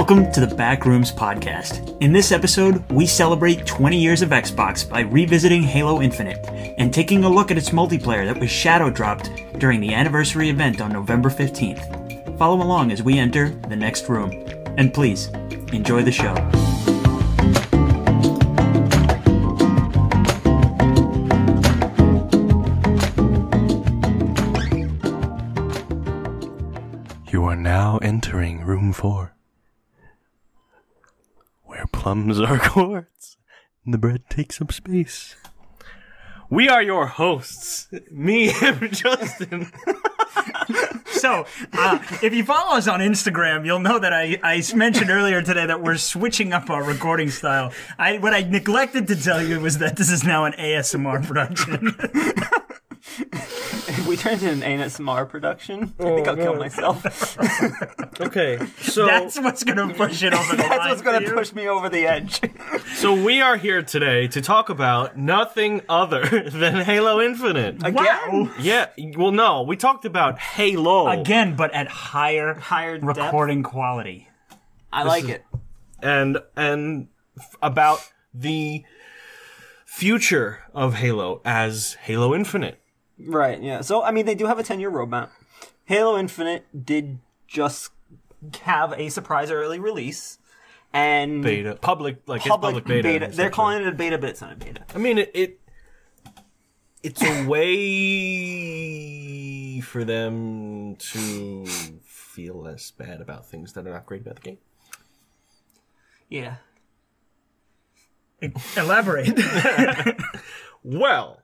Welcome to the Backrooms Podcast. In this episode, we celebrate 20 years of Xbox by revisiting Halo Infinite and taking a look at its multiplayer that was shadow dropped during the anniversary event on November 15th. Follow along as we enter the next room. And please, enjoy the show. You are now entering room four, where plums are quartz and the bread takes up space. We are your hosts, me and Justin. So, uh, if you follow us on Instagram, you'll know that I, I mentioned earlier today that we're switching up our recording style. I what I neglected to tell you was that this is now an ASMR production. If we turned into an ASMR production, I think oh, I'll kill myself. Okay, so That's what's gonna push it over the line. That's what's going for to you. push me over the edge. so we are here today to talk about nothing other than Halo Infinite. Wow. Yeah, well, no, we talked about Halo Again, but at higher Higher depth. recording quality. I like it. and and f- about the future of Halo as Halo Infinite. Right, yeah. So, I mean, they do have a 10 year roadmap. Halo Infinite did just have a surprise early release. And Beta, public, like public, it's public beta. They're calling it a beta, but it's not a beta. I mean, it, it it's a way for them to feel less bad about things that are not great about the game. Yeah. Elaborate. Well,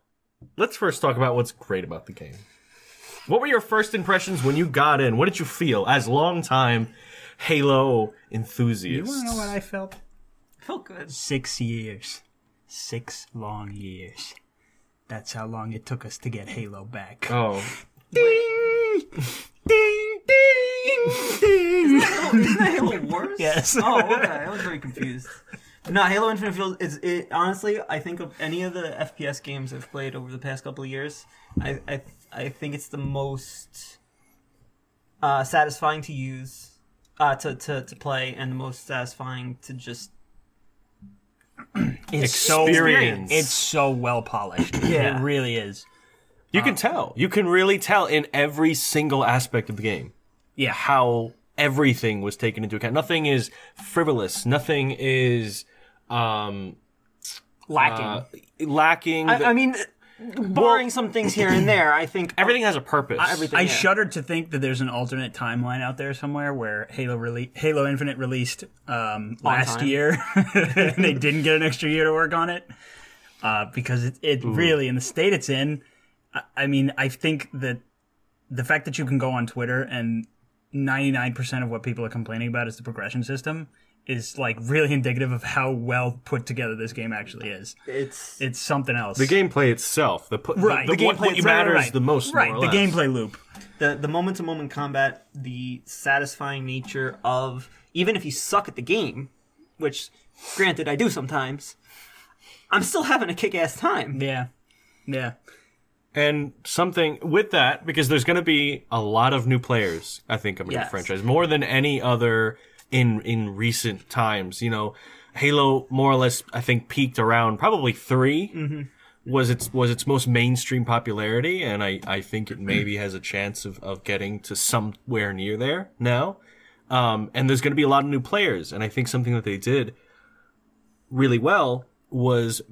let's first talk about what's great about the game. What were your first impressions when you got in? What did you feel as longtime Halo enthusiasts? you wanna know what I felt? I Felt good. Six years. Six long years. That's how long it took us to get Halo back. Oh, ding! Ding! Ding! Ding! Isn't that Halo Wars? Yes. Oh, okay. I was very confused. No, Halo Infinite feels it's it honestly. I think of any of the FPS games I've played over the past couple of years, I I, I think it's the most uh, satisfying to use, uh, to, to to play, and the most satisfying to just It's so Experience. it's so well polished. Yeah. It really is. you can tell. You can really tell in every single aspect of the game. Yeah. how everything was taken into account. Nothing is frivolous. Nothing is um, lacking. uh, lacking. I, I mean, barring some things here and there, I think everything has a purpose. everything. I yeah. shuddered to think that there's an alternate timeline out there somewhere where Halo rele- Halo Infinite released um, last time. year, and they didn't get an extra year to work on it uh, because it, it really, in the state it's in, I, I mean, I think that the fact that you can go on Twitter and 99% of what people are complaining about is the progression system is like really indicative of how well put together this game actually is. It's It's something else. the gameplay itself, the, pu- Right. the, The what, gameplay what itself, matters right, right. the most, right? more or The less. gameplay loop. the the moment to moment combat, the satisfying nature of even if you suck at the game, which granted I do sometimes, I'm still having a kick ass time. Yeah, yeah. And something with that, because there's going to be a lot of new players, I think, coming to Yes. the franchise, more than any other in in recent times. You know, Halo more or less, I think, peaked around probably 3 Mm-hmm. Was its was its most mainstream popularity, and I, I think it maybe has a chance of, of getting to somewhere near there now. Um, and there's going to be a lot of new players, and I think something that they did really well was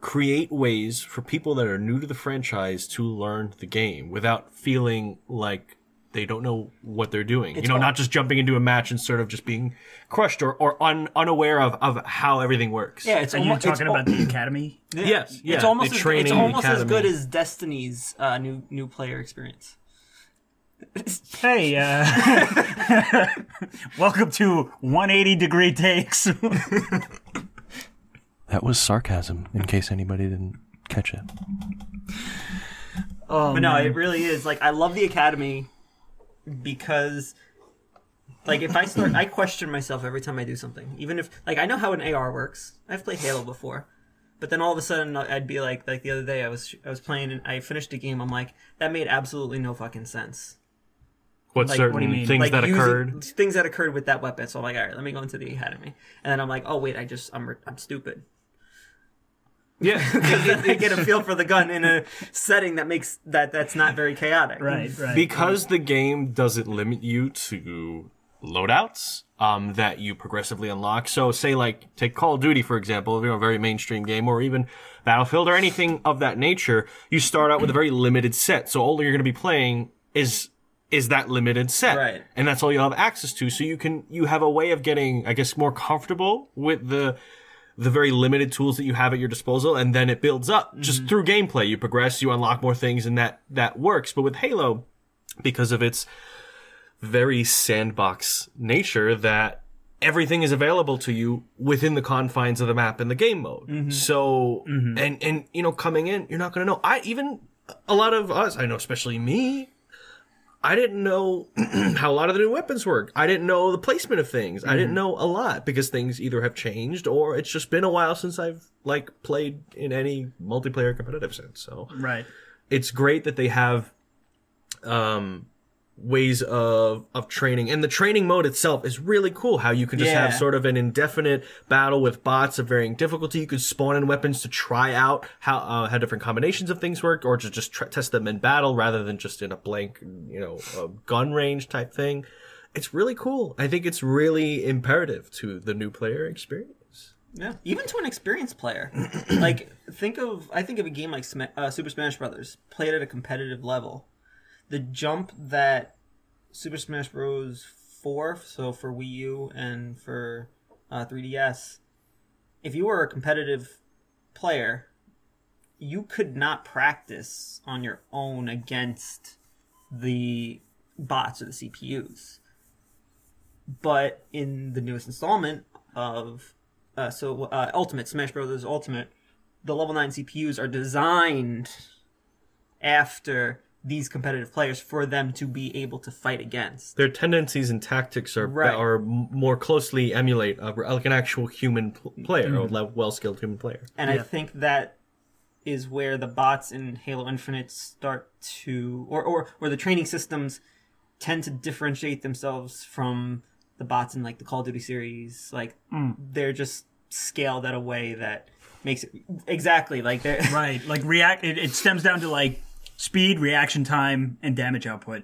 create ways for people that are new to the franchise to learn the game without feeling like they don't know what they're doing. you know, all- not just jumping into a match and sort of just being crushed or, or un, unaware of, of how everything works. Yeah, it's Are you almost talking it's, about the academy? Yes. Yeah. it's almost the as, it's almost as good as Destiny's uh, new new player experience. Hey, uh, welcome to 180 degree takes. That was sarcasm, in case anybody didn't catch it. oh, But no, it really is. Like I love the academy because like if I start I question myself every time I do something. Even if like I know how an AR works. I've played Halo before. But then all of a sudden uh, I'd be like like the other day I was I was playing and I finished a game I'm like that made absolutely no fucking sense. What Like, certain what do you mean? things like that using- occurred? things that occurred with that weapon. So I'm like, all right, let me go into the academy, and then I'm like, oh wait, I just I'm I'm stupid. Yeah. they get a feel for the gun in a setting that makes that that's not very chaotic. Right, right. because the game doesn't limit you to loadouts um, that you progressively unlock. So, say like take Call of Duty for example, you know, a very mainstream game, or even Battlefield or anything of that nature. You start out with a very limited set, so all you're going to be playing is is that limited set, Right. And that's all you'll have access to. So you can you have a way of getting, I guess, more comfortable with the the very limited tools that you have at your disposal and then it builds up just mm-hmm. through gameplay. You progress you unlock more things and that that works. But with halo because of its very sandbox nature that everything is available to you within the confines of the map and the game mode. Mm-hmm. So mm-hmm. and and you know coming in you're not going to know. I even a lot of us i know especially me I didn't know how a lot of the new weapons work. I didn't know the placement of things. I didn't know a lot because things either have changed or it's just been a while since I've like played in any multiplayer competitive sense. So right. it's great that they have um ways of of training. And the training mode itself is really cool how you can just have sort of an indefinite battle with bots of varying difficulty. You could spawn in weapons to try out how uh, how different combinations of things work or to just test them in battle rather than just in a blank you know a gun range type thing. It's really cool. I think it's really imperative to the new player experience. Yeah, even to an experienced player. like think of I think of a game like Sma- uh, Super Smash Brothers played at a competitive level. The jump that Super Smash Bros. Four, so for Wii U and for uh, 3DS, if you were a competitive player, you could not practice on your own against the bots or the CPUs. But in the newest installment of uh, so uh, Ultimate Smash Bros. Ultimate, the level nine CPUs are designed after these competitive players for them to be able to fight against. their tendencies and tactics are Right. are more closely emulate uh, like an actual human pl- player, a well skilled human player. And I think that is where the bots in Halo Infinite start to, or, or where the training systems tend to differentiate themselves from the bots in like the Call of Duty series. Like they're just scaled at a way that makes it exactly like they're Right. Like react it, it stems down to like speed, reaction time, and damage output.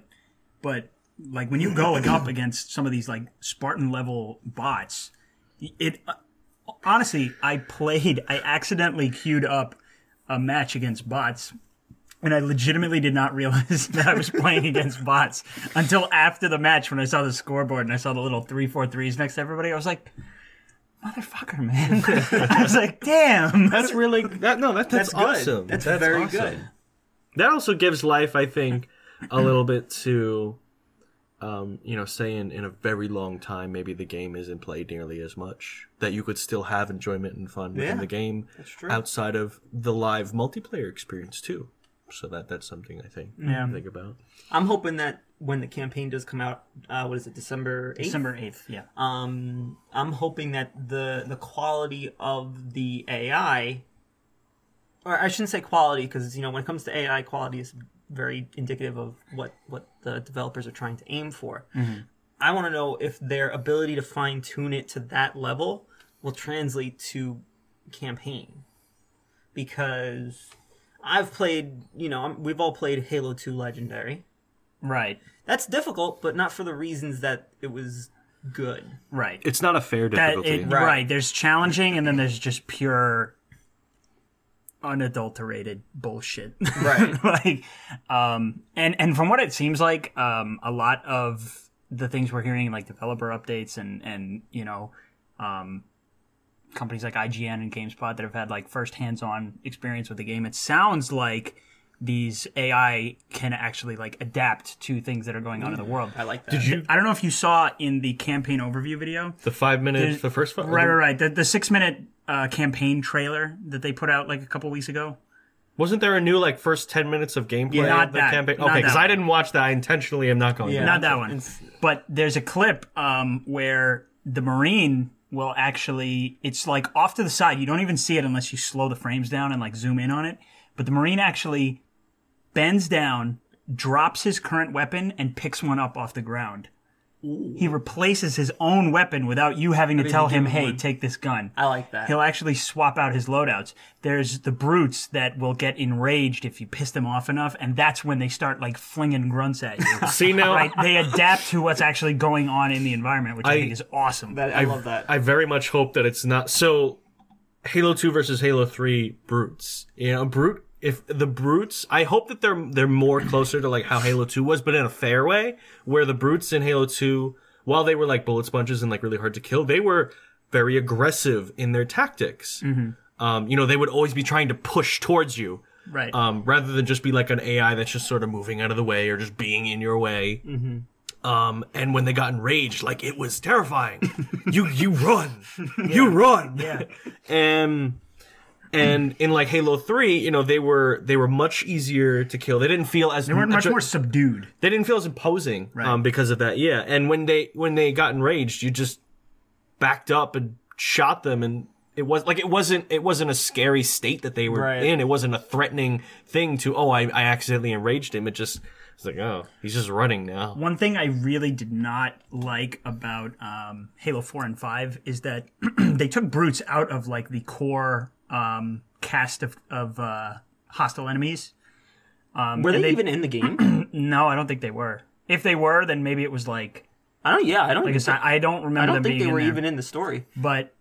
But like when you go like, up against some of these like Spartan level bots, it uh, honestly, I played I accidentally queued up a match against bots and I legitimately did not realize that I was playing against bots until after the match when I saw the scoreboard and I saw the little three four threes next to everybody. I was like, motherfucker, man. I was like, damn. That's really that. No, that, that's, that's good. awesome. That's, very awesome. good. That also gives life, I think, a little bit to, um, you know, say in, in a very long time, maybe the game isn't played nearly as much. That you could still have enjoyment and fun within Yeah, the game true. outside of the live multiplayer experience too. So that that's something I think Yeah. think about. I'm hoping that when the campaign does come out, uh, what is it, December 8th? December eighth, yeah. um, I'm hoping that the the quality of the AI, or I shouldn't say quality, because you know when it comes to AI, quality is very indicative of what what the developers are trying to aim for. Mm-hmm. I want to know if their ability to fine tune it to that level will translate to campaign, because I've played, you know, I'm- we've all played Halo Two Legendary. Right, That's difficult, but not for the reasons that it was good. right. It's not a fair that difficulty. it, Right. right. There's challenging, and then there's just pure unadulterated bullshit. Right. like, um, and and from what it seems like, um, a lot of the things we're hearing, like developer updates, and and you know, um, companies like IGN and GameSpot that have had like first hands-on experience with the game, it sounds like these AI can actually like adapt to things that are going on in the world. I like that. Did you I don't know if you saw in the campaign overview video. the five minutes, the first five? Right, right, right. The, the six minute uh, campaign trailer that they put out like a couple weeks ago. Wasn't there a new like first ten minutes of gameplay? Yeah, not of the that. campaign? Okay, because I didn't watch that. I intentionally am not going. Yeah. to Not that one. It's- But there's a clip um, where the Marine will actually, it's like off to the side. You don't even see it unless you slow the frames down and like zoom in on it. But the Marine actually bends down, drops his current weapon and picks one up off the ground. He replaces his own weapon without you having to does tell him, "Hey, one? take this gun." I like that. He'll actually swap out his loadouts. There's the brutes that will get enraged if you piss them off enough, and that's when they start like flinging grunts at you. See now, right? They adapt to what's actually going on in the environment, which I, I- think is awesome. That- I, love that. I very much hope that it's not so. Halo Two versus Halo Three brutes. You know, brute. If the brutes, I hope that they're they're more closer to like how Halo Two was, but in a fair way, where the brutes in Halo Two, while they were like bullet sponges and like really hard to kill, they were very aggressive in their tactics. Um, you know, they would always be trying to push towards you. right. um, rather than just be like an AI that's just sort of moving out of the way or just being in your way. Um, and when they got enraged, like it was terrifying. you you run, you run. yeah. And and in like Halo Three, you know they were they were much easier to kill. They didn't feel as They weren't much more subdued. they didn't feel as imposing Right. um, because of that. Yeah, and when they when they got enraged, you just backed up and shot them, and it was like it wasn't it wasn't a scary state that they were Right. in. It wasn't a threatening thing to oh I, I accidentally enraged him. It just it's like oh he's just running now. One thing I really did not like about um, Halo 4 and 5 is that they took brutes out of like the core um, cast of, of uh, hostile enemies. Um, Were and they, even in the game? No, I don't think they were. If they were, then maybe it was like I don't. Yeah, I don't. like I, said, I don't remember I don't them think being they were even in the story. but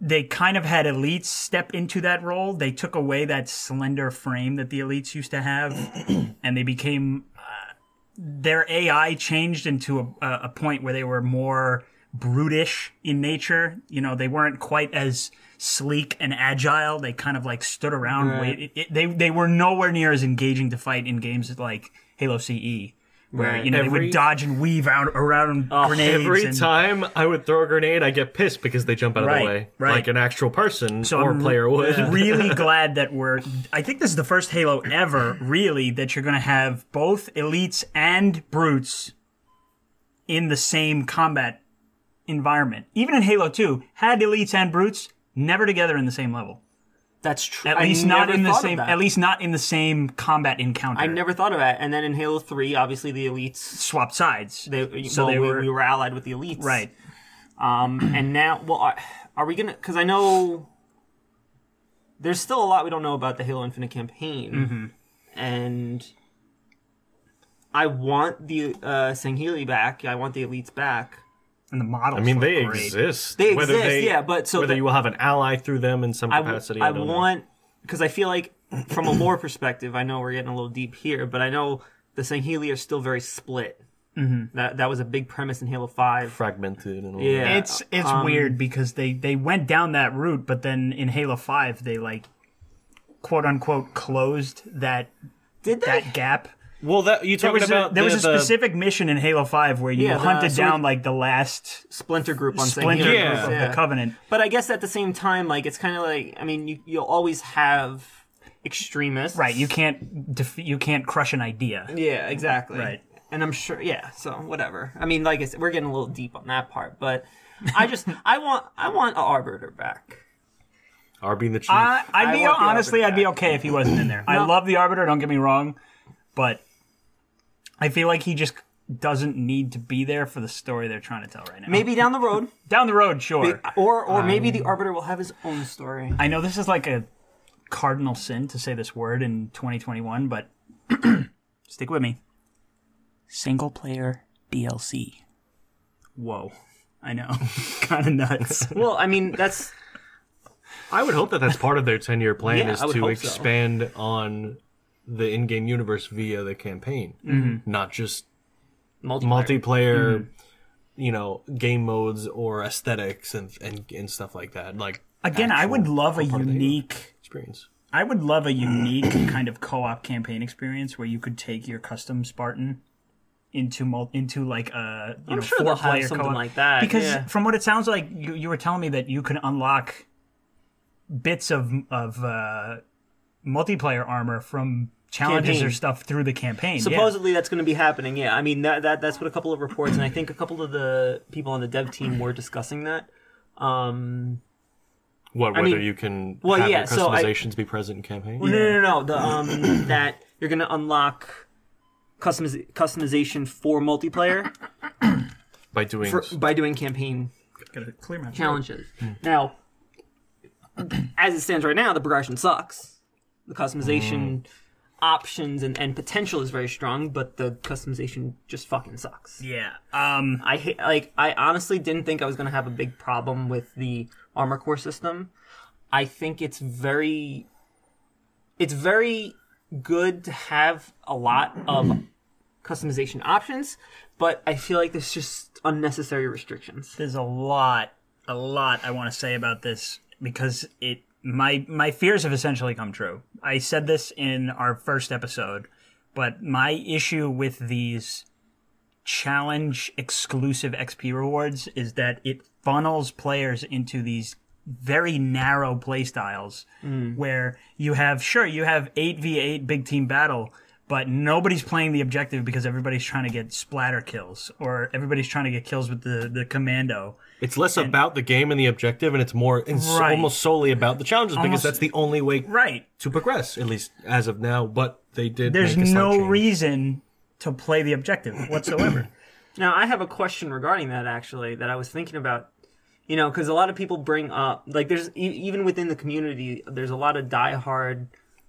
they kind of had elites step into that role. They took away that slender frame that the elites used to have, and they became uh, their AI changed into a, a point where they were more brutish in nature. You know, they weren't quite as sleek and agile. They kind of like stood around. Right. Wait, it, it, they they were nowhere near as engaging to fight in games like Halo CE. Where Right. you know they would dodge and weave out around oh, grenades. Every and, time I would throw a grenade, I get pissed because they jump out of Right, the way, right. like an actual person So or I'm player would. really glad that we're. I think this is the first Halo ever, really, that you're going to have both elites and brutes in the same combat environment. Even in Halo 2, had elites and brutes never together in the same level. That's true. At least not in the same. At least not in the same combat encounter. I never thought of that. And then in Halo Three, obviously the elites. swapped sides. They, So well, they we, were- we were allied with the elites, right. Um, and now, well, are, are we gonna? Because I know there's still a lot we don't know about the Halo Infinite campaign, Mm-hmm. and I want the uh, Sangheili back. I want the elites back. And the models. I mean, look they great. exist. They Whether exist, they- yeah, but so whether the- you will have an ally through them in some capacity, I I, don't know. want because I feel like from a lore perspective, I know we're getting a little deep here, but I know the Sangheili are still very split. Mm-hmm. That that was a big premise in Halo Five. fragmented and all Yeah. that. It's it's Um, weird because they they went down that route, but then in Halo Five they like quote unquote closed that Did they? that gap. Well, that you There talking was, about a, there was a the- the- specific mission in Halo Five where you Yeah, the- hunted so down we- like the last Splinter group on splinter Sangheili. Yeah. group of the Covenant. But I guess at the same time, like it's kind of like I mean, you you'll always have extremists, Right, you can't def- you can't crush an idea. Yeah, exactly. Right. And I'm sure, yeah. So whatever. I mean, like I said, we're getting a little deep on that part, but I just I want I want a arbiter back. are being the chief. I, I'd be want honestly, I'd be okay if he wasn't in there. I love the Arbiter. Don't get me wrong, but I feel like he just doesn't need to be there for the story they're trying to tell right now. Maybe down the road, down the road, sure. or or maybe the arbiter will have his own story. I know this is like a cardinal sin to say this word in 2021, but stick with me. Single player DLC. Whoa. I know. kind of nuts. Well, I mean, that's I would hope that that's part of their ten year plan Yeah, is I would to hope so. expand on the in game universe via the campaign, not just multiplayer. multiplayer. You know, game modes or aesthetics and and, and stuff like that. Like Again, I would love a part of the unique experience. I would love a unique kind of co-op campaign experience where you could take your custom Spartan into mul- into like a you know sure four player something co-op. like that, Because yeah. from what it sounds like, you, you were telling me that you could unlock bits of of uh, multiplayer armor from challenges Campaign. or stuff through the campaign. yeah. Supposedly that's going to be happening. Yeah, I mean that, that that's what a couple of reports and I think a couple of the people on the dev team were discussing that. Um, What whether mean- you can well, have yeah, your so I- customizations be present in campaign? No, no, no, no. The um that you're gonna unlock customiz- customization for multiplayer by doing for, by doing campaign Gotta clear my throat. challenges. Now, as it stands right now, the progression sucks. The customization options and, and potential is very strong, but the customization just fucking sucks. Yeah. Um. I hate, like I honestly didn't think I was gonna have a big problem with the armor core system. I think it's very it's very good to have a lot of customization options, but I feel like there's just unnecessary restrictions. there's a lot, a lot I want to say about this because it my my fears have essentially come true. I said this in our first episode, but my issue with these challenge exclusive XP rewards is that it funnels players into these very narrow play styles mm. where you have sure you have 8v8 big team battle but nobody's playing the objective because everybody's trying to get splatter kills or everybody's trying to get kills with the the commando It's less about the game and the objective, and it's more it's Right. almost solely about the challenges because Almost- that's the only way right to progress, at least as of now. But they did. there's make a no change. reason to play the objective whatsoever Now, I have a question regarding that actually that I was thinking about. You know, because a lot of people bring up, like, there's e- even within the community, there's a lot of diehard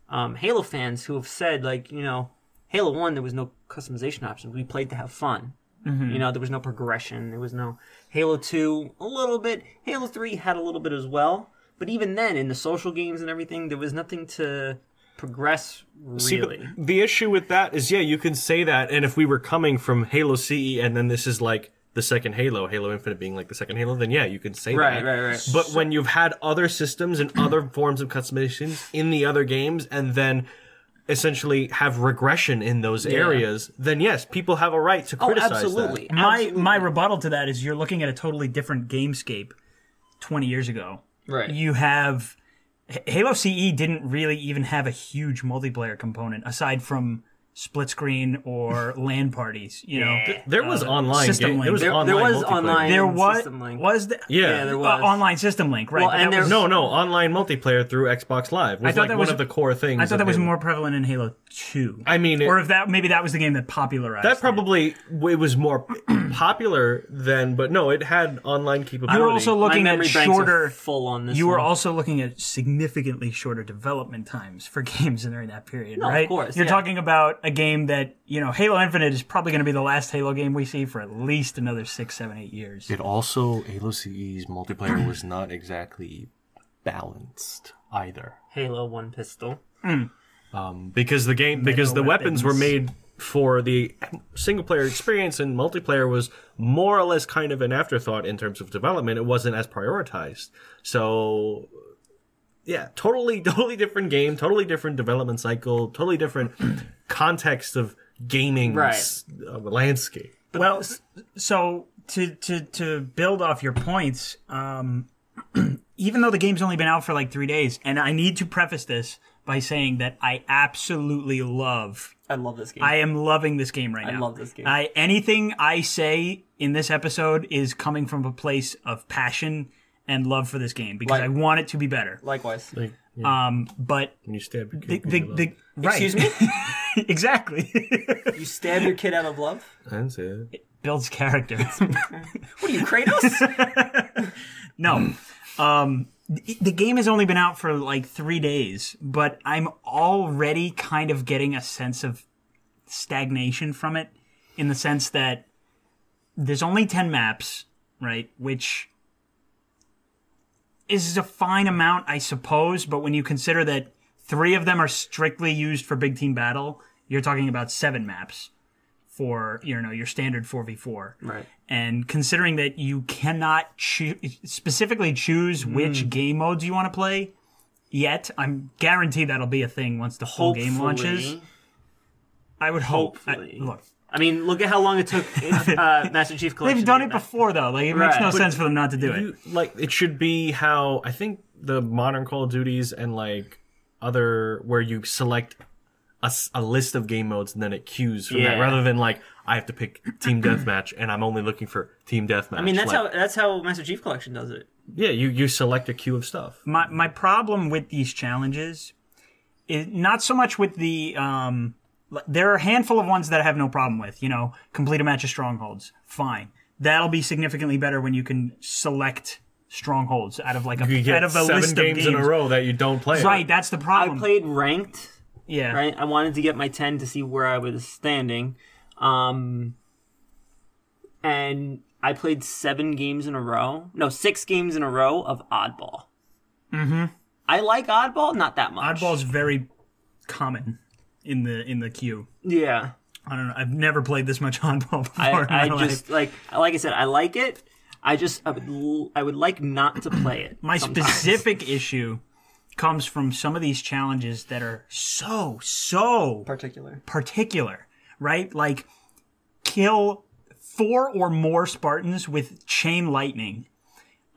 um, Halo fans who have said, like, you know, Halo 1, there was no customization options. We played to have fun. You know, there was no progression. There was no Halo 2, a little bit. Halo 3 had a little bit as well. But even then, in the social games and everything, there was nothing to progress See, really. the issue with that is, yeah, you can say that, and if we were coming from Halo CE, and then this is like the second Halo, Halo Infinite being like the second Halo, then yeah, you can say Right, that. Right, right, right. But when you've had other systems and other forms of customizations in the other games, and then essentially have regression in those areas, then yes, people have a right to criticize. Oh, criticize absolutely. that. my Absolutely. my rebuttal to that is you're looking at a totally different gamescape 20 years ago Right. you have Halo CE didn't really even have a huge multiplayer component aside from split screen or LAN parties. You know, There was online system game. link. There was There- online there was online- there was System Link. was the, Yeah. Yeah, there uh, was. online system link, right? Well, and there- was, No, no, online multiplayer through Xbox Live was thought like that one was- of the core things. I thought that was Halo. more prevalent in Halo Two. I mean, it- or if that maybe that was the game that popularized That it. probably it was more popular then, but no, it had online capability. You were also looking at memory banks are shorter. full on this. You were one. also looking at significantly shorter development times for games during that period, No, of right? course, You're yeah. talking about a game that you know, Halo Infinite is probably going to be the last Halo game we see for at least another six, seven, eight years. It also Halo CE's multiplayer was not exactly balanced either, Halo One pistol. um, because the game because the weapons were made for the single player experience and multiplayer was more or less kind of an afterthought in terms of development. It wasn't as prioritized, so. Yeah, totally, totally different game, totally different development cycle, totally different context of gaming Right. s- uh, landscape. well, so to to to build off your points, um, even though the game's only been out for like three days, and I need to preface this by saying that I absolutely love I love this game. I am loving this game right now. I love this game. I anything I say in this episode is coming from a place of passion and love for this game because Like- I want it to be better. Likewise. Like, yeah, Um, but when you stab your the kid, the, the right, Excuse me? exactly you stab your kid out of love? That's it. builds character. What are you, Kratos? no, um, the, the game has only been out for like three days, but I'm already kind of getting a sense of stagnation from it, in the sense that there's only ten maps, right? Which is a fine amount, I suppose, but when you consider that three of them are strictly used for big team battle, you're talking about seven maps for you know your standard 4v4 right. and considering that you cannot choo- specifically choose which game modes you want to play yet i'm guaranteed that'll be a thing once the whole game launches. I would hope. I- Hopefully. look. I mean, look at how long it took uh, Master Chief Collection. they've done it that. before though. Like it makes no But sense for them not to do it. like it should be how I think the modern Call of Duties and like other where you select a list of game modes and then it queues from that rather than like I have to pick team deathmatch and I'm only looking for team deathmatch. I mean, that's Like, how that's how Master Chief Collection does it. yeah you you select a queue of stuff. my my problem with these challenges is not so much with the um There are a handful of ones that I have no problem with. You know, complete a match of strongholds, fine. That'll be significantly better when you can select strongholds out of like a You out of a seven list games, of games in a row that you don't play. Right, that's the problem. I played ranked, yeah, right? I wanted to get my 10 to see where I was standing. Um, and I played seven games in a row. No, six games in a row of Oddball. Mm-hmm. I like Oddball, not that much. Oddball's very common in the in the queue. Yeah. I don't know. I've never played this much Oddball before I, in my I life. just like like I said, I like it. I just I would l- I would like not to play it. My sometimes. specific issue comes from some of these challenges that are so so particular. particular, right? Like kill four or more Spartans with chain lightning.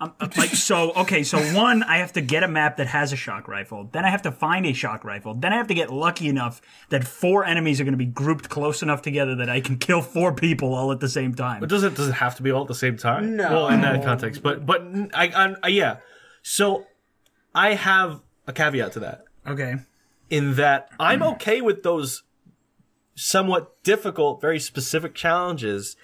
Um, like so, okay. So one, I have to get a map that has a shock rifle. Then I have to find a shock rifle. Then I have to get lucky enough that four enemies are going to be grouped close enough together that I can kill four people all at the same time. But does it does it have to be all at the same time? No. Well, in that context, but but I, I, I yeah. So I have a caveat to that Okay. in that I'm okay with those somewhat difficult, very specific challenges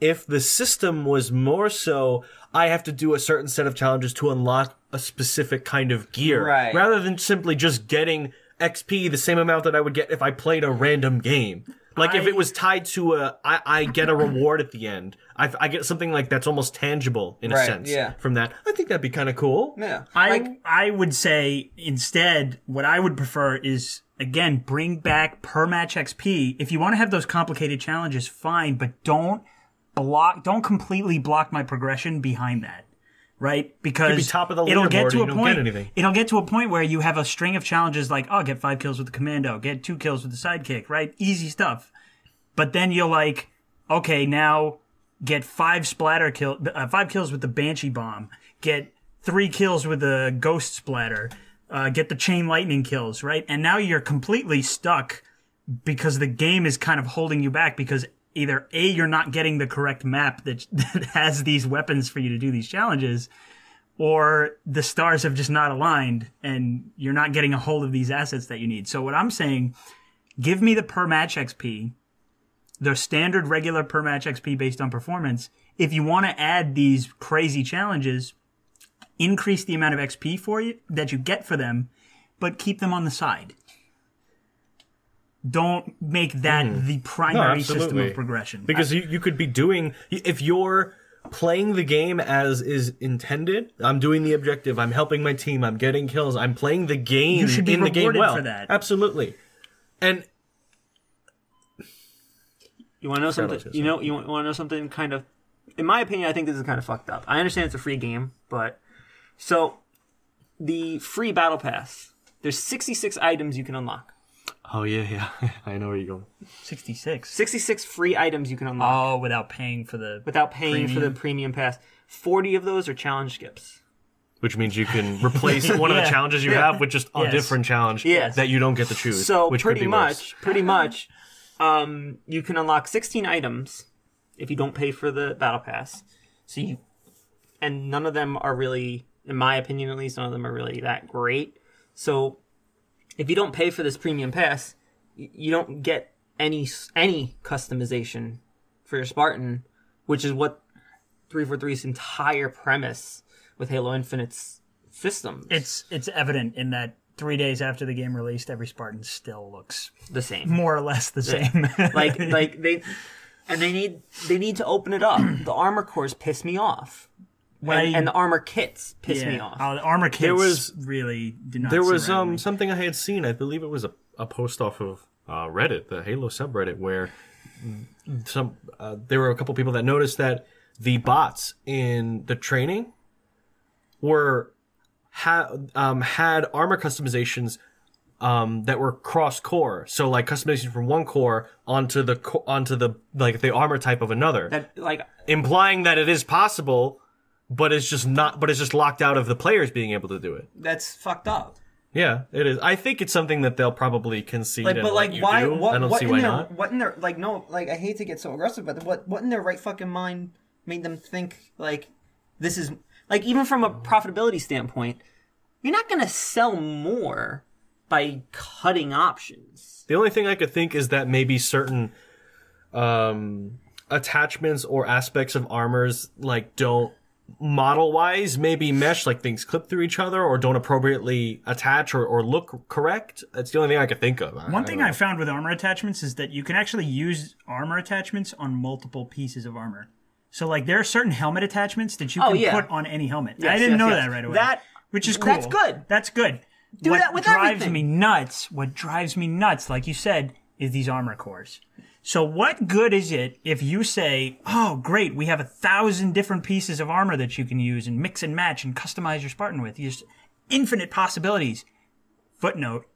if the system was more so I have to do a certain set of challenges to unlock a specific kind of gear Right. rather than simply just getting XP the same amount that I would get if I played a random game. Like if it was tied to a, I, I get a reward at the end. I, I get something like that's almost tangible in a Right, sense. yeah. From that, I think that'd be kind of cool. Yeah. I like I would say instead what I would prefer is again bring back per match XP. If you want to have those complicated challenges, fine, but don't block don't completely block my progression behind that. Right? Because be top of the it'll get to a point get anything. it'll get to a point where you have a string of challenges like, oh, get five kills with the commando, get two kills with the sidekick, right? Easy stuff. But then you're like, okay, now get five splatter kill, uh, five kills with the banshee bomb, get three kills with the ghost splatter, uh, get the chain lightning kills, right? And now you're completely stuck because the game is kind of holding you back because either a you're not getting the correct map that that has these weapons for you to do these challenges or the stars have just not aligned and you're not getting a hold of these assets that you need. So what I'm saying, give me the per match XP, the standard regular per match XP based on performance. If you want to add these crazy challenges, increase the amount of XP for you that you get for them, but keep them on the side. Don't make that hmm. the primary system of progression. because you, you could be doing if you're playing the game as is intended i'm doing the objective i'm helping my team i'm getting kills i'm playing the game You should be in the game well for that. absolutely and You want to know something? You know, you want to know something kind of. In my opinion, I think this is kind of fucked up. I understand it's a free game, but so the free battle pass. There's 66 items you can unlock. Oh yeah yeah i know where you're going 66. 66 free items you can unlock Oh, without paying for the without paying for the premium. premium pass. 40 of those are challenge skips. which means you can replace one of the Yeah. challenges you Yeah. have with just a Yes. different challenge Yes. that you don't get to choose So which could pretty be much, worse. pretty much, um, you can unlock 16 items if you don't pay for the battle pass. So you, and none of them are really, in my opinion at least, none of them are really that great. So if you don't pay for this premium pass, you don't get any any customization for your Spartan, which is what 343's entire premise with Halo Infinite's system. it's it's evident in that three days after the game released, every Spartan still looks the same. more or less the same. like like they and they need they need to open it up. The armor cores piss me off. When And, I- and the armor kits piss yeah. me off. Oh, the armor kits There was- really did not. There was um me. something I had seen. I believe it was a, a post off of uh, Reddit, the Halo subreddit, where some uh, there were a couple people that noticed that the bots in the training were ha- um, had armor customizations um, that were cross core. So like customization from one core onto the co- onto the like the armor type of another, that like implying that it is possible, but it's just not. But it's just locked out of the players being able to do it. that's fucked up. Yeah, it is. I think it's something that they'll probably concede. Like, but like, why? do. What? I don't what see in why their? not. What in their? Like, no. Like, I hate to get so aggressive, but what? What in their right fucking mind made them think like this is? Like even from a profitability standpoint, you're not gonna sell more by cutting options. The only thing I could think is that maybe certain um, attachments or aspects of armors like don't model wise maybe mesh like things clip through each other or don't appropriately attach or, or look correct. That's the only thing I could think of. One thing I found with armor attachments is that you can actually use armor attachments on multiple pieces of armor. So, like, there are certain helmet attachments that you Oh, can yeah. put on any helmet. I didn't yes, know yes. that right away. That- which is cool. that's good. That's good. Do what that with drives everything. me nuts, what drives me nuts, like you said, is these armor cores. So, what good is it if you say, "Oh, great, we have a thousand different pieces of armor that you can use and mix and match and customize your Spartan with? Just infinite possibilities." Footnote: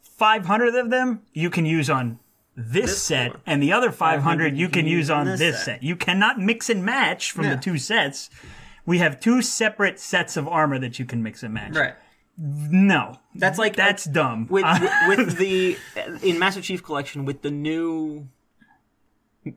five hundred of them you can use on this, This set, one. and the other five hundred you can use on this this set. set. You cannot mix and match from Yeah. the two sets. We have two separate sets of armor that you can mix and match. Right. No, That's like that's dumb. with with, with the in Master Chief Collection with the new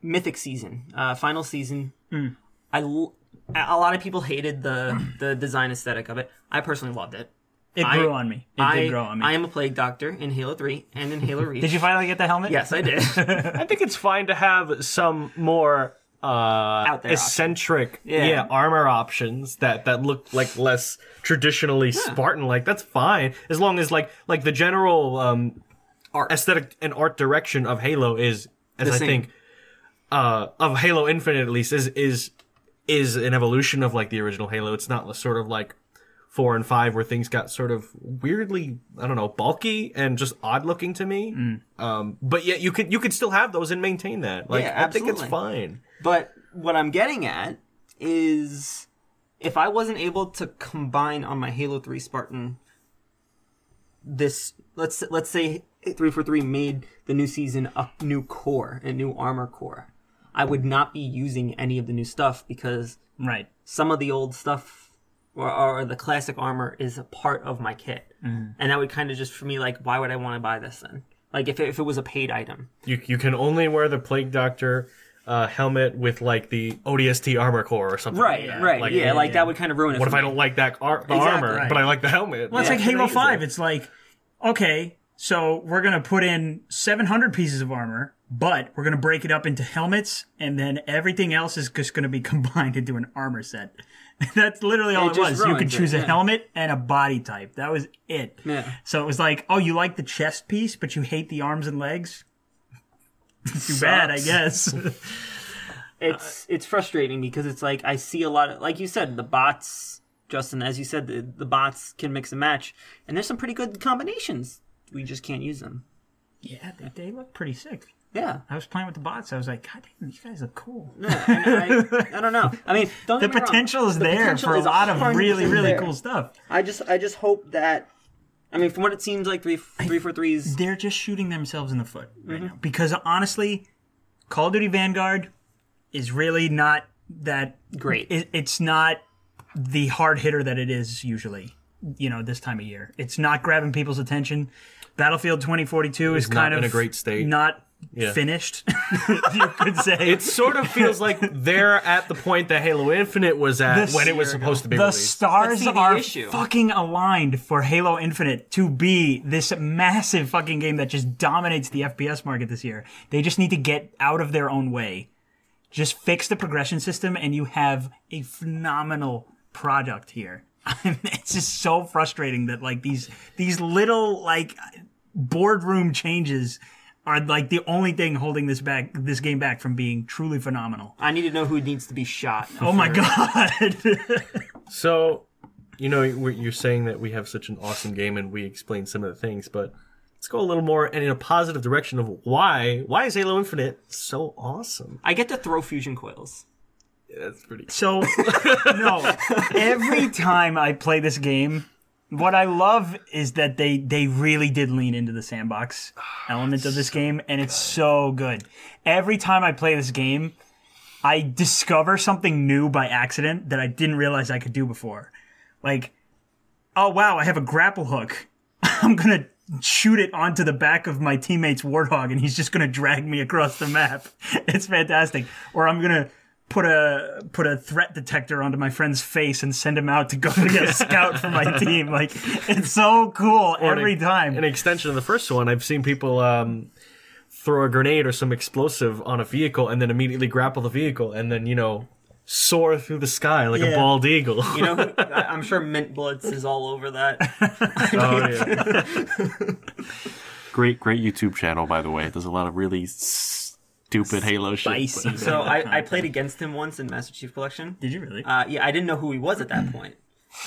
Mythic season, uh, final season. Mm. I l- a lot of people hated the the design aesthetic of it. I personally loved it. it I- grew on me. It I did grow on me. I am a plague doctor in Halo Three and in Halo Reach. did you finally get the helmet? Yes, I did. I think it's fine to have some more uh there eccentric Yeah. yeah. armor options that that look like less traditionally Spartan like that's fine as long as like like the general um Art. aesthetic and art direction of Halo is as I think uh of Halo Infinite at least is is is an evolution of like the original Halo it's not sort of like 4 and 5 where things got sort of weirdly I don't know bulky and just odd looking to me Mm. um but yet you could you could still have those and maintain that like Yeah, I think it's fine But what I'm getting at is if I wasn't able to combine on my Halo 3 Spartan this let's let's say 343 made the new season a new core, a new armor core. I would not be using any of the new stuff because Right. some of the old stuff or, or the classic armor is a part of my kit. Mm-hmm. And that would kind of just for me like why would I want to buy this then? Like if it, if it was a paid item. You you can only wear the Plague Doctor uh, helmet with like the ODST armor core or something. Right, like that. right. Like, yeah, like that would kind of ruin it. What for if I don't like that ar- the Exactly. armor, Right. but I like the helmet? Well, it's Yeah, like Halo amazing. 5. It's like, okay, so we're going to put in 700 pieces of armor, but we're going to break it up into helmets, and then everything else is just going to be combined into an armor set. That's literally all It it, was. You could ruins it, choose a yeah. helmet and a body type. That was it. Yeah. So it was like, oh, you like the chest piece, but you hate the arms and legs? Too bad, I guess. it's it's frustrating because it's like I see a lot of like you said the bots Justin as you said the, the bots can mix and match and there's some pretty good combinations we just can't use them yeah, they, they look pretty sick. yeah I was playing with the bots. I was like, God damn, these guys look cool. yeah and I, I don't know I mean don't The me wrong. potential is The there potential for a lot of really, really there. cool stuff. I just I just hope that I mean from what it seems like three three three four threes they're just shooting themselves in the foot right Mm-hmm. now. Because honestly, Call of Duty Vanguard is really not that great it, it's not the hard hitter that it is usually. You know, this time of year, it's not grabbing people's attention. Battlefield 2042 is not kind in of a great state. not Yeah. finished. you could say It sort of feels like they're at the point that Halo Infinite was at This when it was year supposed to be the released. stars Let's the are issue. fucking aligned for Halo Infinite to be this massive fucking game that just dominates the FPS market this year. They just need to get out of their own way. Just fix the progression system and you have a phenomenal product here. it's just so frustrating that like these these little like boardroom changes are like the only thing holding this back this game back from being truly phenomenal. I need to know who needs to be shot Oh my god. So, you know, you're saying that we have such an awesome game and we explain some of the things, but let's go a little more and in a positive direction of why why is Halo Infinite so awesome? I get to throw fusion coils Yeah, That's pretty. So, no. Every time I play this game, what I love is that they they really did lean into the sandbox ah, element of this game, and it's so good. Every time I play this game, I discover something new by accident that I didn't realize I could do before. Like, oh wow, I have a grapple hook. I'm gonna shoot it onto the back of my teammate's warthog, and he's just gonna drag me across the map. It's fantastic. Or I'm gonna put a put a threat detector onto my friend's face and send him out to go be a scout for my team. Like it's so cool Or an- every time. An extension of the first one, I've seen people um, throw a grenade or some explosive on a vehicle and then immediately grapple the vehicle and then, you know, soar through the sky like a bald eagle. You know, who- I- I'm sure Mint Blitz is all over that. oh, yeah. Great, great YouTube channel, by the way. There's a lot of really stupid Halo shit. Spicy. So I, I played against him once in Master Chief Collection. Did you really? Uh, yeah, I didn't know who he was at that point,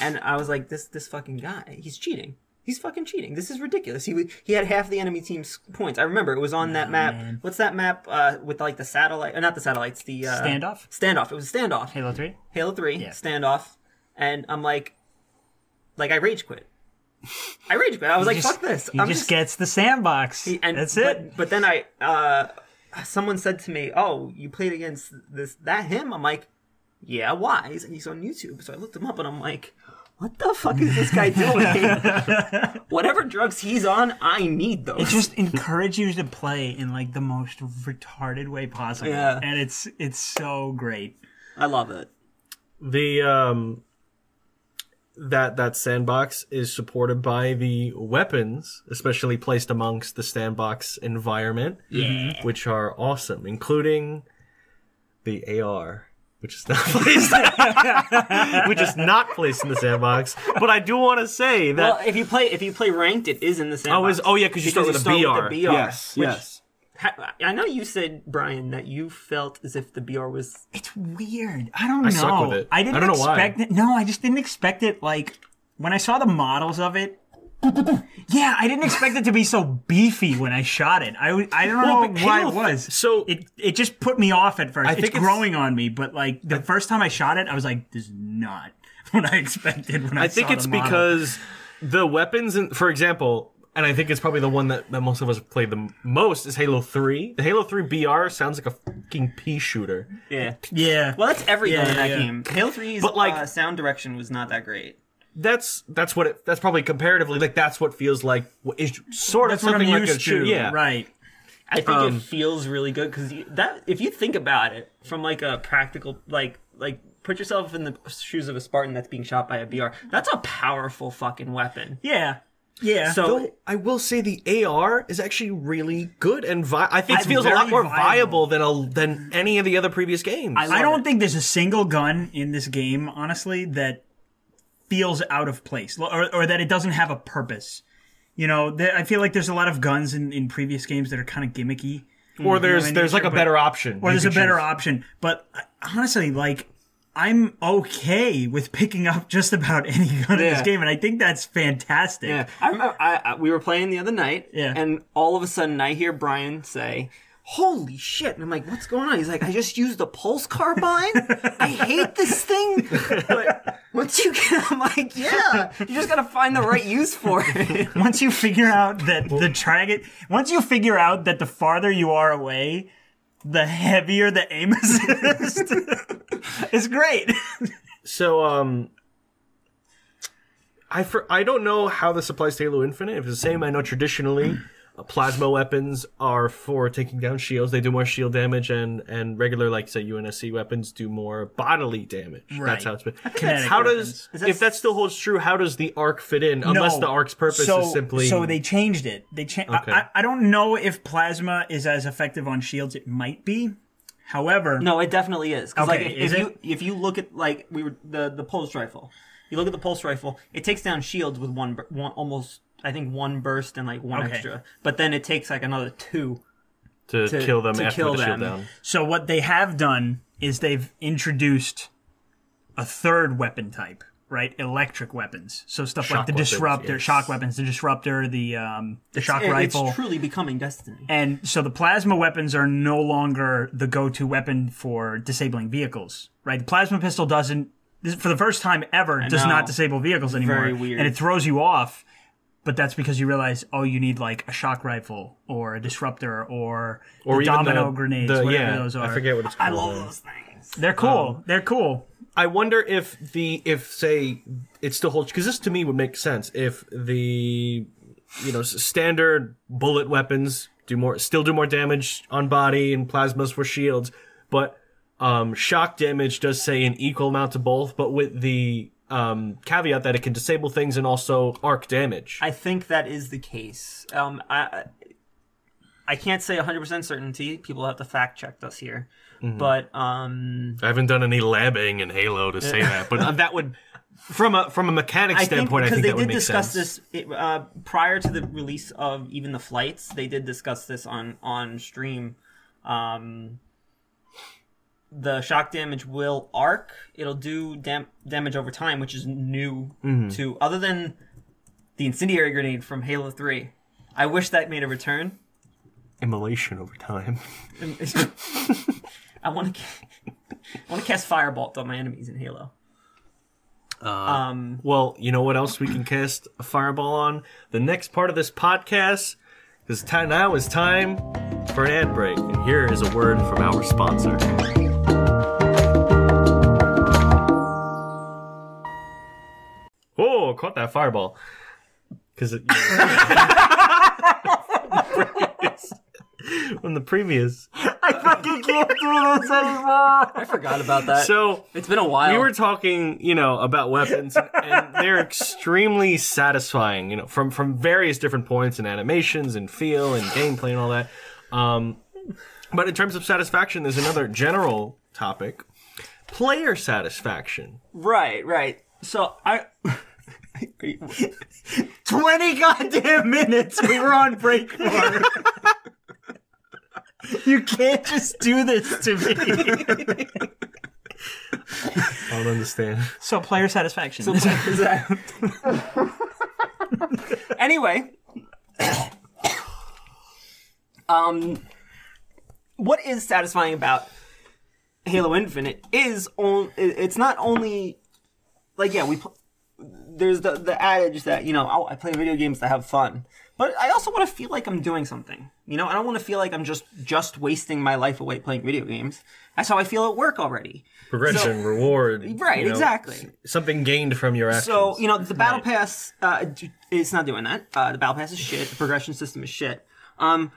and I was like, "This this fucking guy, he's cheating. He's fucking cheating. This is ridiculous." He w- he had half the enemy team's points. I remember it was on that map. man. What's that map uh, with like the satellite? Or not the satellites. The uh, Standoff? Standoff. It was a standoff. Halo Three. Halo Three Yeah. standoff, and I'm like, like I rage quit. I rage quit. I was like, Just- "Fuck this." He I'm just, gets the sandbox. and That's but, it. But then I, uh, someone said to me, "Oh, you played against this that him?" I'm like, "Yeah, why?" He's, he's on YouTube, so I looked him up, and I'm like, "What the fuck is this guy doing? Whatever drugs he's on, I need those." It just encourages you to play in like the most retarded way possible, Yeah. and it's it's so great. I love it. the um that that sandbox is supported by the weapons, especially placed amongst the sandbox environment, Yeah. which are awesome, including the AR, which is not placed, which is not placed in the sandbox. But I do want to say that Well, if you play if you play ranked, it is in the same. oh, is oh yeah, because you start with a BR. Yes, which- yes. Ha- I know you said Brian that you felt as if the BR was It's weird. I don't I know. suck with it. I didn't I don't know why. expect it. No, I just didn't expect it. Like when I saw the models of it. Yeah, I didn't expect it to be so beefy when I shot it. I, I don't Well, know why Halo it was. so- it it just put me off at first. I it's think it's- growing on me, but like the first time I shot it, I was like, "This is not what I expected." When I, I think saw it's the model. because the weapons, in, for example, and I think it's probably the one that, that most of us have played the most is Halo 3. The Halo 3 BR sounds like a fucking pea shooter. yeah. yeah. Well, that's everything Yeah, in that yeah. game. Halo 3's But, like- uh, sound direction was not that great. That's that's what it, that's probably comparatively like that's what feels like what is sort that's of what I'm something like a shoot. to. Yeah, right. I think Um, it feels really good because that if you think about it from like a practical like like put yourself in the shoes of a Spartan that's being shot by a BR. That's a powerful fucking weapon. Yeah. Yeah. So Though I will say the AR is actually really good and vi- I think it feels a lot more viable. viable than a, than any of the other previous games. I I don't it. think there's a single gun in this game, honestly, that feels out of place or, or that it doesn't have a purpose. You know, there, I feel like there's a lot of guns in, in previous games that are kind of gimmicky. or there's in there's like a but- better option. Or there's a could better option. But uh, honestly, like, I'm okay with picking up just about any gun in this game, and I think that's fantastic. Yeah, I remember I, I we were playing the other night, Yeah. and all of a sudden I hear Brian say, "Holy shit!" And I'm like, "What's going on?" He's like, "I just used a pulse carbine. I hate this thing." But once you get, I'm like, "Yeah, you just gotta find the right use for it." Once you figure out that the target, once you figure out that the farther you are away, the heavier the aim assist. it's great. So um I for, I don't know how this applies to Halo Infinite. If it's the same, I know traditionally plasma weapons are for taking down shields. They do more shield damage, and and regular like say UNSC weapons do more bodily damage. Right. That's how it's been. Kinetic How weapons. does that if that still holds true? How does the arc fit in? Unless No. the arc's purpose so, is simply so they changed it. They changed. Okay. I, I don't know if plasma is as effective on shields. It might be. However, No, it definitely is. 'Cause, like, Okay, if, is if it? you if you look at like we were the the pulse rifle, you look at the pulse rifle, it takes down shields with one one almost I think one burst and like one Okay. extra, but then it takes like another two. to, to- kill them to after kill the shield them. down. so what they have done is they've introduced a third weapon type, right? Electric weapons. So stuff Shock like the weapons, disruptor, yes. shock weapons, the disruptor, the um, the shock It- rifle. It's truly becoming Destiny. And so the plasma weapons are no longer the go-to weapon for disabling vehicles, right? The plasma pistol doesn't, this- for the first time ever, does know. not disable vehicles anymore. Very weird. And it throws you off, but that's because you realize, oh, you need like a shock rifle or a disruptor or, Or domino the, grenades, the- whatever yeah, those are. I forget what it's called. I love those things. They're cool. They're cool. I wonder if the if say it still holds because this to me would make sense if the you know standard bullet weapons do more still do more damage on body and plasmas for shields, but Um, shock damage does say an equal amount to both, but with the um, caveat that it can disable things and also arc damage. I think that is the case. Um, I I- I can't say 100% certainty. People have to fact check us here. Mm-hmm. But um, I haven't done any labbing in Halo to say that, but uh, that would, from a from a mechanics standpoint, I think standpoint, I because think they that would did make discuss sense. this it, uh, prior to the release of even the flights. They did discuss this on on stream. Um, the shock damage will arc. It'll do dam- damage over time, which is new Mm-hmm. to other than the incendiary grenade from Halo Three. I wish that made a return. Immolation over time. I want to. I want to cast firebolt on my enemies in Halo. Uh, um, Well, you know what else we can cast a fireball on? The next part of this podcast, is time now is time for an ad break, and here is a word from our sponsor. Caught that fireball. Because it. From the previous. I fucking can't do this anymore. I forgot about that. So, it's been a while. we were talking, you know, about weapons, and, and they're extremely satisfying, you know, from from various different points and animations and feel and gameplay and all that. Um, but in terms of satisfaction, there's another general topic: player satisfaction. right, right. So I. 20 goddamn minutes we were on break for. you can't just do this to me. I don't understand. So, player satisfaction. anyway, um, what is satisfying about Halo Infinite is on. It's not only like yeah, we. Pl- there's the the adage that you know oh, I play video games to have fun, but I also want to feel like I'm doing something. You know, I don't want to feel like I'm just just wasting my life away playing video games. That's how I feel at work already. Progression, reward, Right, you know, exactly. Something gained from your actions. So you know the battle pass, uh, it's not doing that. Uh, the battle pass is shit. The progression system is shit. Um,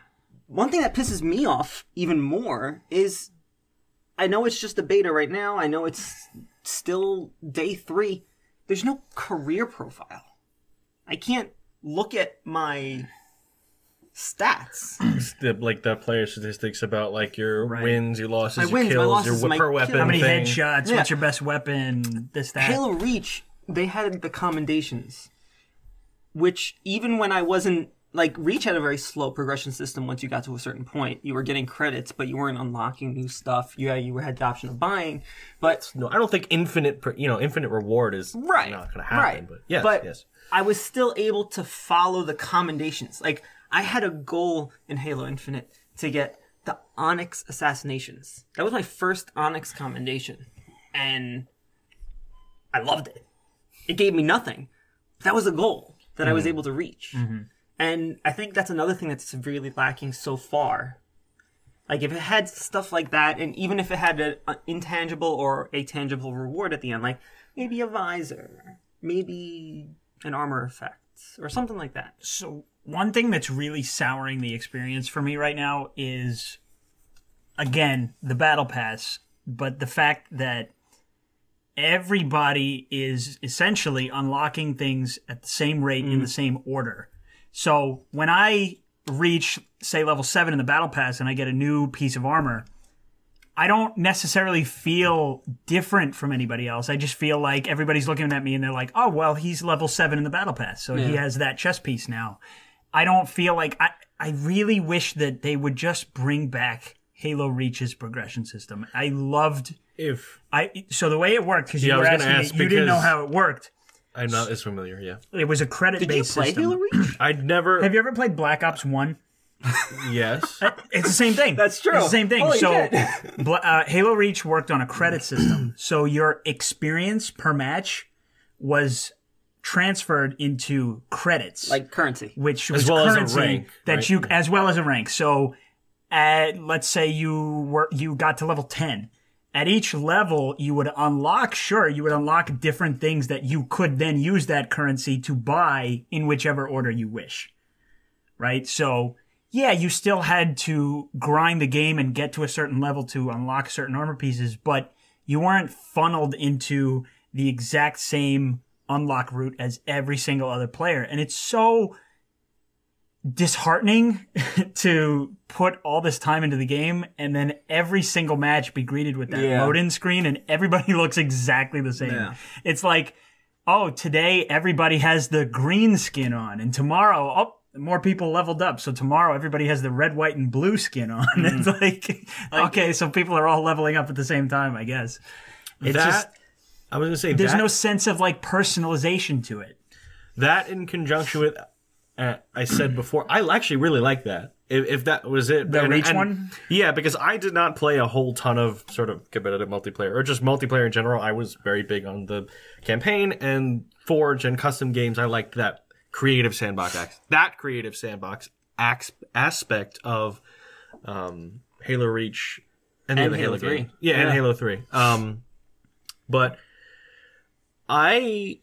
one thing that pisses me off even more is, I know it's just a beta right now. I know it's still day three. There's no career profile. I can't look at my stats. the, like the player statistics about like your wins, your losses, My your wins, kills, losses, your my per weapon. How many thing. headshots? Yeah. What's your best weapon? This, that. Halo Reach, they had the commendations, which even when I wasn't like Reach had a very slow progression system. Once you got to a certain point, you were getting credits, but you weren't unlocking new stuff. Yeah, you had the option of buying, but No, I don't think infinite, you know, infinite reward is right, not going to happen. right. But yes, but yes. I was still able to follow the commendations. Like I had a goal in Halo Infinite to get the Onyx assassinations. That was my first Onyx commendation, and I loved it. It gave me nothing. That was a goal that I was mm-hmm. able to reach. Mm-hmm. And I think that's another thing that's severely lacking so far. Like if it had stuff like that, and even if it had an intangible or a tangible reward at the end, like maybe a visor, maybe an armor effect, or something like that. So one thing that's really souring the experience for me right now is again the battle pass, but the fact that everybody is essentially unlocking things at the same rate in mm. the same order. So when I reach say level 7 in the battle pass and I get a new piece of armor, I don't necessarily feel different from anybody else. I just feel like everybody's looking at me and they're like, "Oh, well, he's level 7 in the battle pass, so he has that chest piece now." I don't feel like I I really wish that they would just bring back Halo Reach's progression system. I loved If I so the way it worked because you Yeah, were asking me, you didn't know how it worked. I'm not as familiar, yeah, It was a credit Did you based play system. Halo Reach? I'd never. Have you ever played Black Ops One? yes, It's the same thing. That's true. It's the same thing. Holy so. Bla- uh, Halo Reach worked on a credit system. so your experience per match was transferred into credits, Like currency. which was well as a currency rank, that right? you, as well as a rank. So, at let's say you were you got to level ten. At each level, you would unlock. Sure, you would unlock different things that you could then use that currency to buy in whichever order you wish right? So yeah, you still had to grind the game and get to a certain level to unlock certain armor pieces, but you weren't funneled into the exact same unlock route as every single other player. And it's so disheartening to put all this time into the game and then every single match be greeted with that Yeah. load in screen and everybody looks exactly the same. Yeah. It's like, oh, today everybody has the green skin on and tomorrow, oh, more people leveled up. So tomorrow everybody has the red, white, and blue skin on. It's mm-hmm. like, okay, so people are all leveling up at the same time, I guess. It's that just, I was gonna say there's that, no sense of like personalization to it. that in conjunction with uh, I said before, I actually really like that. If, if that was it, The And- Reach and- one? yeah, because I did not play a whole ton of sort of competitive multiplayer or just multiplayer in general. I was very big on the campaign and Forge and custom games. I liked that creative sandbox, that creative sandbox ax- aspect of um, Halo Reach and, And Halo Halo 3. game. Yeah, and Halo Three. Um, but I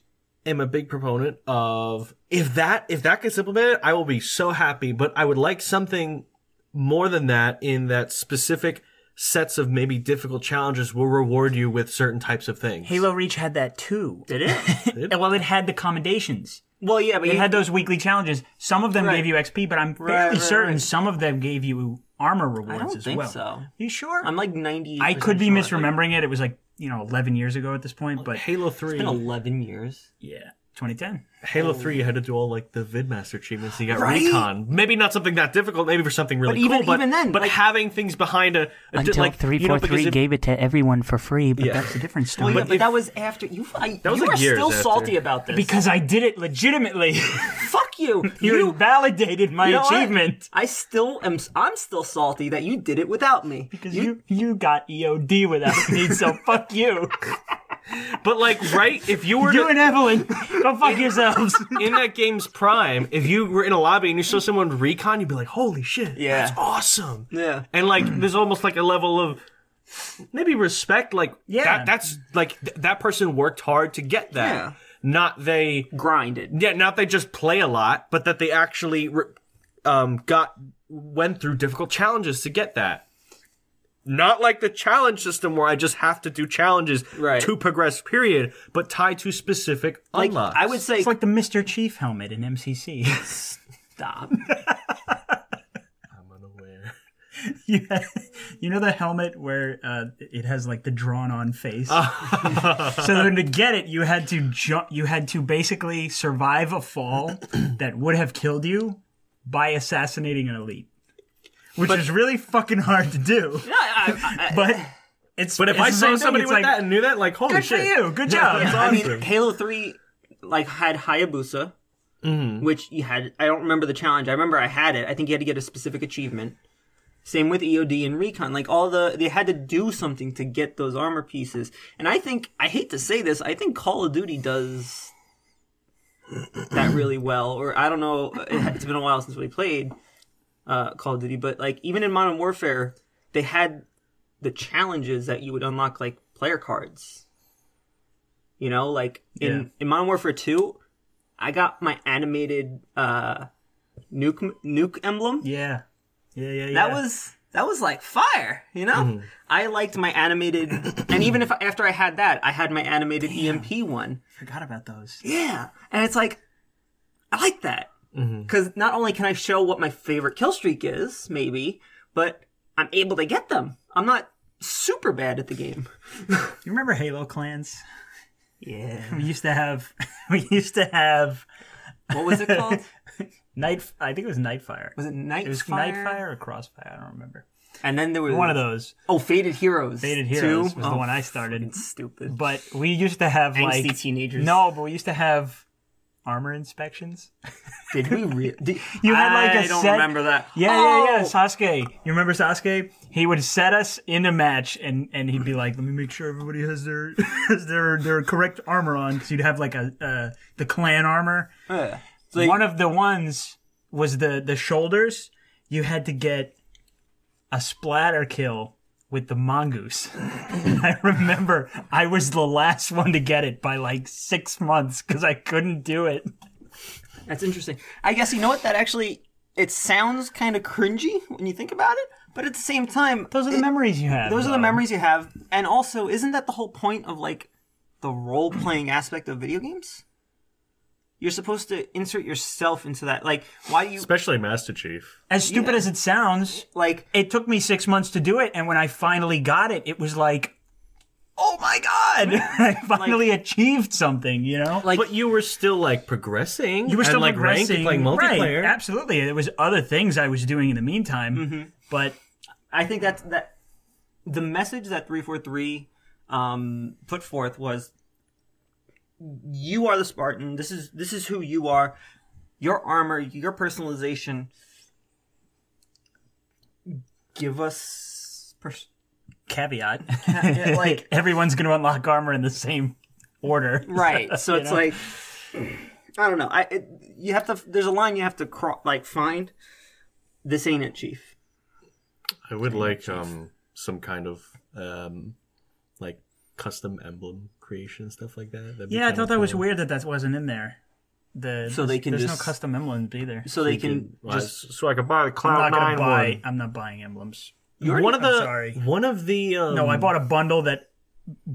am a big proponent of if that if that gets implemented, I will be so happy. But I would like something more than that in that specific sets of maybe difficult challenges will reward you with certain types of things. Halo Reach had that too. Did it? well, it had the commendations. well, yeah, but It you had those weekly challenges. Some of them Right. gave you XP, but I'm fairly Right, right, certain right. some of them gave you armor rewards I don't as think well. so. You sure? I'm like 90. I could be misremembering it. It was like you know 11 years ago at this point, but Halo Three, It's been 11 years. yeah, 2010. Halo oh. Three, you had to do all like the VidMaster achievements. And you got Right? Recon. Maybe not something that difficult. Maybe for something really But even- cool. But even then, but like- having things behind a, a Until like three you know, four because three if- gave it to everyone for free, but Yeah. That's a different story. Well, yeah, But but if- that was after you. I, That was you like are still after. salty about this because I did it legitimately. fuck you. you validated my You know what? achievement. I still am. I'm still salty that you did it without me. Because you you got EOD without me, so fuck you. But like, right? If you were You to, and Evelyn, go fuck yourselves. in that game's prime, if you were in a lobby and you saw someone recon, you'd be like, "Holy shit, Yeah. that's awesome!" Yeah. And like, there's almost like a level of maybe respect. Like, Yeah. that, that's like th- that person worked hard to get that. Yeah. Not they, Grinded. yeah, not they just play a lot, but that they actually re- um, got went through difficult challenges to get that. Not like the challenge system where I just have to do challenges Right. to progress, period, but tied to specific Like unlocks. I would say, It's like the Mr. Chief helmet in MCC. stop. I'm unaware. you, you know the helmet where uh, it has like the drawn on face. so then to get it, you had to jump. You had to basically survive a fall that would have killed you by assassinating an elite, which is really fucking hard to do. I, I, But it's But if it's I saw somebody with like, that and knew that, like, holy good shit. for you, good job. that's I mean. Halo Three, like had Hayabusa, Mm-hmm. which you had. I don't remember the challenge. I remember I had it. I think you had to get a specific achievement. Same with EOD and Recon. Like all the, they had to do something to get those armor pieces. And I think, I hate to say this, I think Call of Duty does that really well. Or I don't know, it's been a while since we played uh, Call of Duty, but like even in Modern Warfare, they had the challenges that you would unlock like player cards. You know, like in, Yeah. in Modern Warfare 2, I got my animated uh nuke nuke emblem. Yeah, yeah, yeah. yeah. That was that was like fire, you know? Mm-hmm. I liked my animated and even if after I had that, I had my animated EMP one. forgot about those. Yeah. And it's like I like that. Mm-hmm. Cuz not only can I show what my favorite kill streak is, maybe, but I'm able to get them. I'm not super bad at the game. You remember Halo clans? Yeah. We used to have. We used to have What was it called? night. I think it was Nightfire. Was it Nightfire? It was Nightfire or Crossfire. I don't remember. And then there was One of those. Oh, Faded Heroes. Faded Heroes Two? was the one I started. Stupid. But we used to have Angsty like teenagers. no, but we used to have armor inspections. Did we really? Did, You had, like, a I don't set- remember that. Yeah, yeah, yeah. Oh! Sasuke. You remember Sasuke? He would set us in a match, and and he'd be like, "Let me make sure everybody has their has their their correct armor on." Because you'd have like a uh, the clan armor. Yeah. So One of the ones was the the shoulders. You had to get a splatter kill with the mongoose. I remember I was the last one to get it by like six months because I couldn't do it. That's interesting. I guess you know what that actually it sounds kind of cringy when you think about it, but at the same time, Those are the it- memories you have. Those are the memories you have, and also, isn't that the whole point of like the role playing aspect of video games? You're supposed to insert yourself into that. Like, why do you Especially Master Chief. As stupid Yeah. as it sounds, like? it took me six months to do it, and when I finally got it, it was like, oh my god, I finally achieved something. You know, Like- but you were still like progressing. you were still and, like progressing, ranked, playing multiplayer. Right, absolutely. There was other things I was doing in the meantime, Mm-hmm. but I think that's that. The message that three four three um, put forth was, "You are the Spartan. This is this is who you are. Your armor, your personalization. Give us pers- caveat, like everyone's going to unlock armor in the same order. right. So it's know? like I don't know. I it, you have to. There's a line you have to cro- like find. This ain't it, Chief. I would like um some kind of um like custom emblem creation stuff like that. That'd Yeah, I thought that was weird that that wasn't in there. The, So they can there's just- no custom emblems either. So they can Well, just so I could buy the Cloud I'm not gonna Nine buy. one. I'm not buying emblems. You're one of I'm the sorry. one of the um, No, I bought a bundle that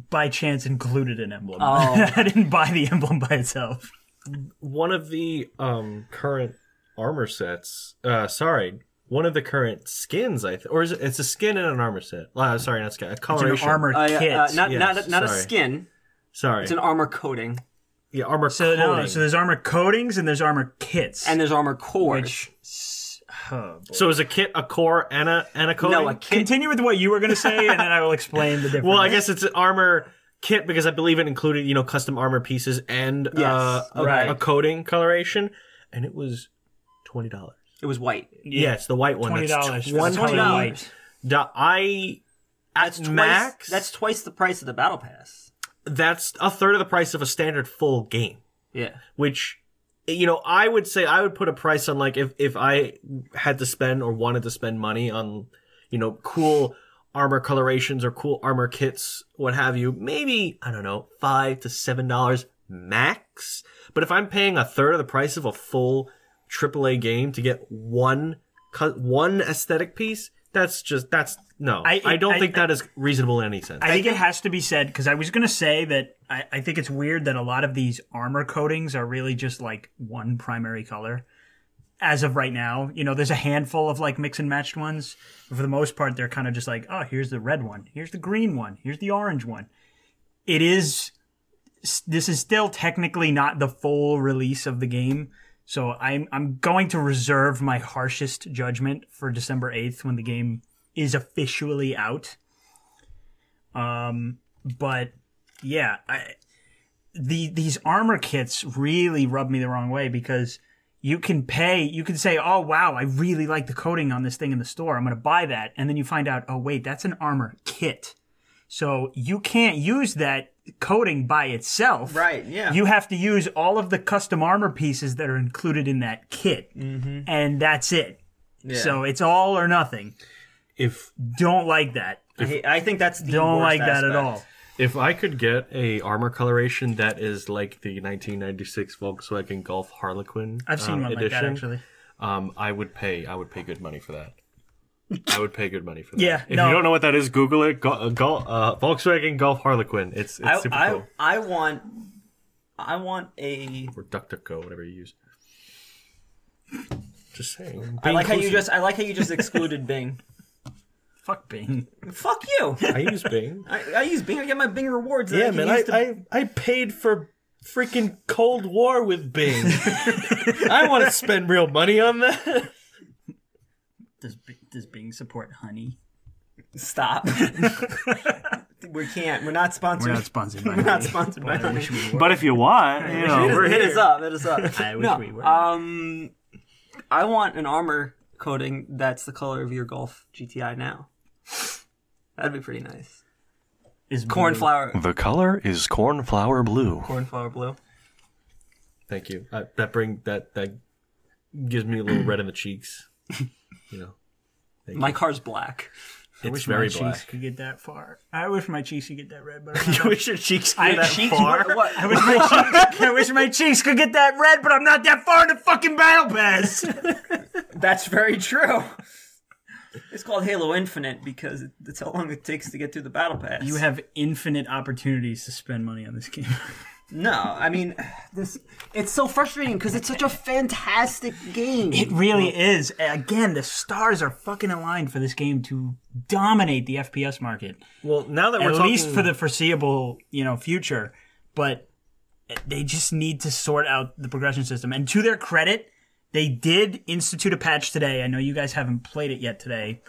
by chance included an emblem. Oh. I didn't buy the emblem by itself. one of the um current armor sets. Uh, sorry, one of the current skins. I th- or is it? It's a skin and an armor set. Uh, sorry, not skin. A It's an coloration. armor Uh, yeah, kit. uh, not Yes, not not a skin. Sorry, It's an armor coating, yeah, armor so coating. no, so there's armor coatings and there's armor kits. and there's armor cores. which s- oh, boy. so is a kit a core and a and a coating? no, a kit. continue with what you were going to say, and then I will explain the difference. Well, I guess it's an armor kit because I believe it included, you know, custom armor pieces and uh, a, right. a coating coloration, and it was twenty dollars. It was white. Yeah. it's the white one. twenty dollars. That's one $20. white. I at That's twice, max. That's twice the price of the battle pass. That's a third of the price of a standard full game. Yeah. Which, you know, I would say I would put a price on like if if I had to spend or wanted to spend money on, you know, cool armor colorations or cool armor kits, what have you. Maybe I don't know, five to seven dollars max. But if I'm paying a third of the price of a full AAA game to get one one aesthetic piece, that's just that's no. I- I, don't I- think that is reasonable in any sense. I think it has to be said because I was going to say that I, I think it's weird that a lot of these armor coatings are really just like one primary color. As of right now, you know, there's a handful of like mix and matched ones. But for the most part, they're kind of just like, oh, here's the red one, here's the green one, here's the orange one. It is. This is still technically not the full release of the game, so I'm I'm going to reserve my harshest judgment for December eighth when the game is officially out. Um, but yeah, I, the these armor kits really rub me the wrong way because you can pay, you can say, "Oh wow, I really like the coating on this thing in the store. I'm going to buy that," and then you find out, "Oh wait, that's an armor kit." So you can't use that coating by itself. Right, yeah. You have to use all of the custom armor pieces that are included in that kit, Mm-hmm. and that's it. So it's all or nothing. if Don't like that. I, I think that's the Don't worst like that at all. If I could get a armor coloration that is like the 1996 Volkswagen Golf Harlequin I've seen um, one edition, like that actually. um, I would pay. I would pay good money for that. I would pay good money for that. Yeah, If no. you don't know what that is, Google it. Go, uh, go, uh, Volkswagen Golf Harlequin. It's it's I, super I, cool. I want I want a Or DuckDuckGo, whatever you use. Just saying. I Be like how you just I like how you just excluded Bing. Fuck Bing. Fuck you. I use Bing. I, I use Bing. I get my Bing rewards. that yeah, can man. I, use to- I I paid for freaking Cold War with Bing. I want to spend real money on that. Does Bi- does Bing support honey? stop. we can't. We're not sponsored. We're not sponsored by We're not honey. sponsored by I honey. wish we were. But if you want, you know, Hit us- we're hit here. us up. Hit us up. I wish no, we were. Um, I want an armor coating that's the color of your Golf GTI now. That'd be pretty nice. Is blue. Cornflower, The color is cornflower blue. cornflower blue. Thank you. Uh, that bring that that gives me a little red in the cheeks. You know, My car's black. I it's wish very my black. cheeks could get that far. I wish my cheeks could get that red, but I'm You not wish your cheeks I- were that cheeks far. What? I wish my cheeks, I wish my cheeks could get that red, but I'm not that far in the fucking battle pass. That's very true. It's called Halo Infinite because it- that's how long it takes to get through the battle pass. You have infinite opportunities to spend money on this game. no, I mean, this. It's so frustrating because it's such a fantastic game. It really is. Again, the stars are fucking aligned for this game to dominate the FPS market, Well, now that we're at talking, least for the foreseeable, you know, future. But they just need to sort out the progression system. And to their credit, they did institute a patch today. I know you guys haven't played it yet today.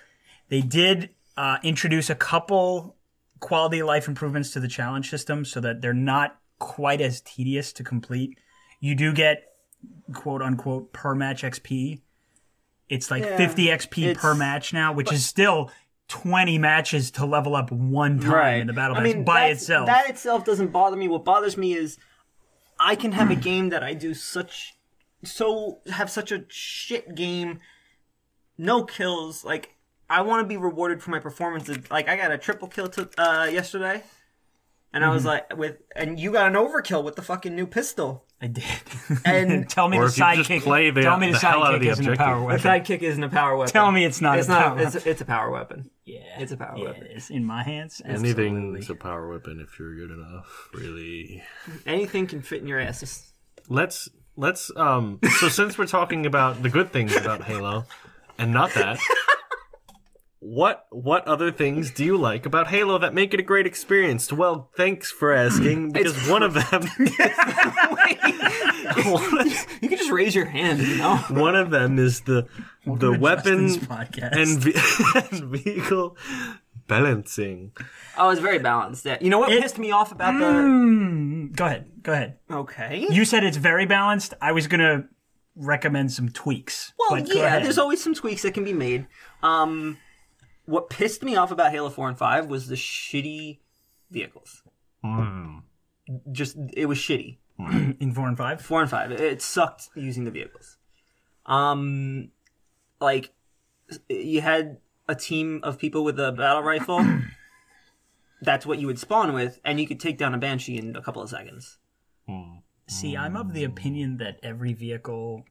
They did uh, introduce a couple quality of life improvements to the challenge system so that they're not quite as tedious to complete. You do get quote unquote per match XP. It's like 50 XP per match now, which is still 20 matches to level up one time in the battle pass by itself. That itself doesn't bother me. What bothers me is I can have a game that I do such so have such a shit game, no kills. Like I want to be rewarded for my performances. Like I got a triple kill to, uh, yesterday, and I Mm-hmm. was like, with and you got an overkill with the fucking new pistol. I did. And- tell me Or the if you just sidekick. play the- tell me the, the hell out of sidekick the isn't a objective. power The sidekick isn't a power weapon. Tell me it's not It's a not. power It's, weapon. it's a power weapon. Yeah, it's a power yeah, weapon. It is in my hands. Anything's absolutely. a power weapon if you're good enough. Really. Anything can fit in your asses. let's let's um. So since we're talking about the good things about Halo, and not that. What what other things do you like about Halo that make it a great experience? Well, thanks for asking because one of them You can just raise your hand. You know. one of them is the the to weapon and, ve- and vehicle balancing. Oh, it's very balanced. Yeah. You know what It- pissed me off about Mm, go ahead. Go ahead. Okay. You said it's very balanced. I was gonna recommend some tweaks. Well, yeah, there's always some tweaks that can be made. Um, what pissed me off about Halo 4 and 5 was the shitty vehicles. Hmm. Just, it was shitty. Hmm. in four and five. 4 and 5, it, it sucked using the vehicles. Um, like, you had a team of people with a battle rifle. That's what you would spawn with, and you could take down a Banshee in a couple of seconds. Hmm. See, I'm of the opinion that every vehicle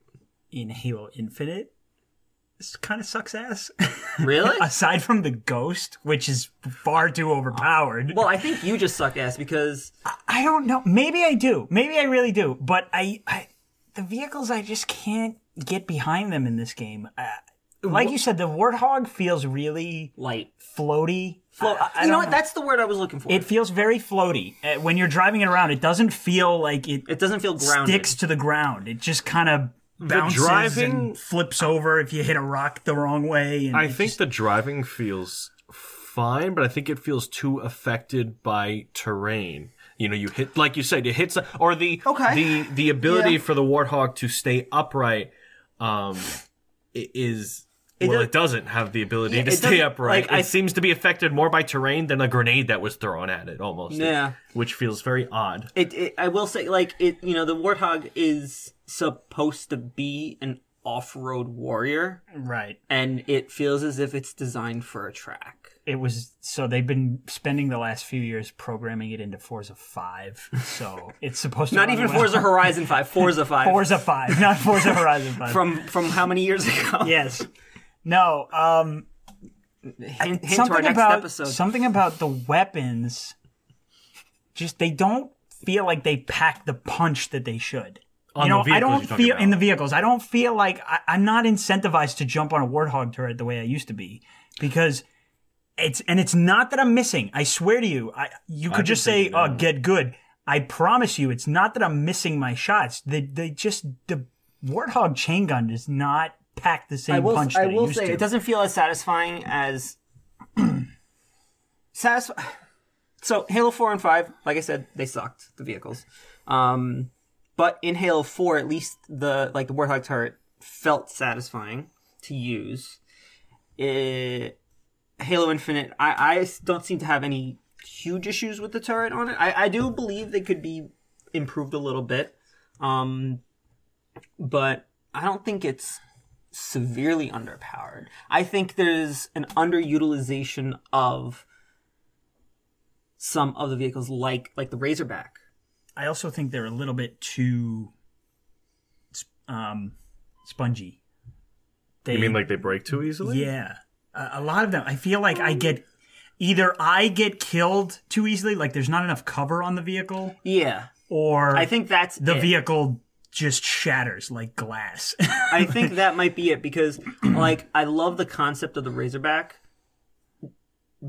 in Halo Infinite kind of sucks ass. Really? Aside from the Ghost, which is far too overpowered. well, I think you just suck ass because I don't know. Maybe I do. Maybe I really do. But I, I the vehicles, I just can't get behind them in this game. Uh, like you said, the Warthog feels really light. floaty. I- I you know what? That's the word I was looking for. It feels very floaty. Uh, when you're driving it around, it doesn't feel like it, It doesn't feel grounded. sticks to the ground. It just kind of bounces driving- and flips over if you hit a rock the wrong way. And I think just- the driving feels fine, but I think it feels too affected by terrain. You know, you hit like you said, it hits or the Okay. the the ability Yeah. for the warthog to stay upright um i- is well, does- it doesn't have the ability Yeah, to stay upright. like, it I- seems to be affected more by terrain than a grenade that was thrown at it, almost. Yeah. which feels very odd. It, it, I will say, like it, you know, the warthog is supposed to be an off-road warrior, right. and it feels as if it's designed for a track. It was so they've been spending the last few years programming it into Forza Five. So it's supposed to Not even well. Forza Horizon Five, Forza Five. Forza Five, not Forza Horizon Five. from from how many years ago? yes. No. Um. Hint, hint to our something next about episode. something about the weapons. Just they don't feel like they pack the punch that they should. On you know, the I don't you're talking feel in the vehicles. I don't feel like I, I'm not incentivized to jump on a warthog turret the way I used to be because it's and it's not that I'm missing. I swear to you, I you could been just say, "Oh, get good." I promise you, it's not that I'm missing my shots. They they just the warthog chain gun does not pack the same I will, punch I will say to. it doesn't feel as satisfying as satisfying. So Halo Four and Five, like I said, they sucked the vehicles. Um, but in Halo Four, at least the like the Warthog turret felt satisfying to use. It, Halo Infinite, I, I don't seem to have any huge issues with the turret on it. I, I do believe they could be improved a little bit, um, but I don't think it's severely underpowered. I think there's an underutilization of some of the vehicles, like like the Razorback. I also think they're a little bit too um, spongy. They, You mean like they break too easily? yeah, a, a lot of them. I feel like I get either I get killed too easily, like there's not enough cover on the vehicle, Yeah, or I think that's the it. vehicle just shatters like glass. I think that might be it because, like, I love the concept of the Razorback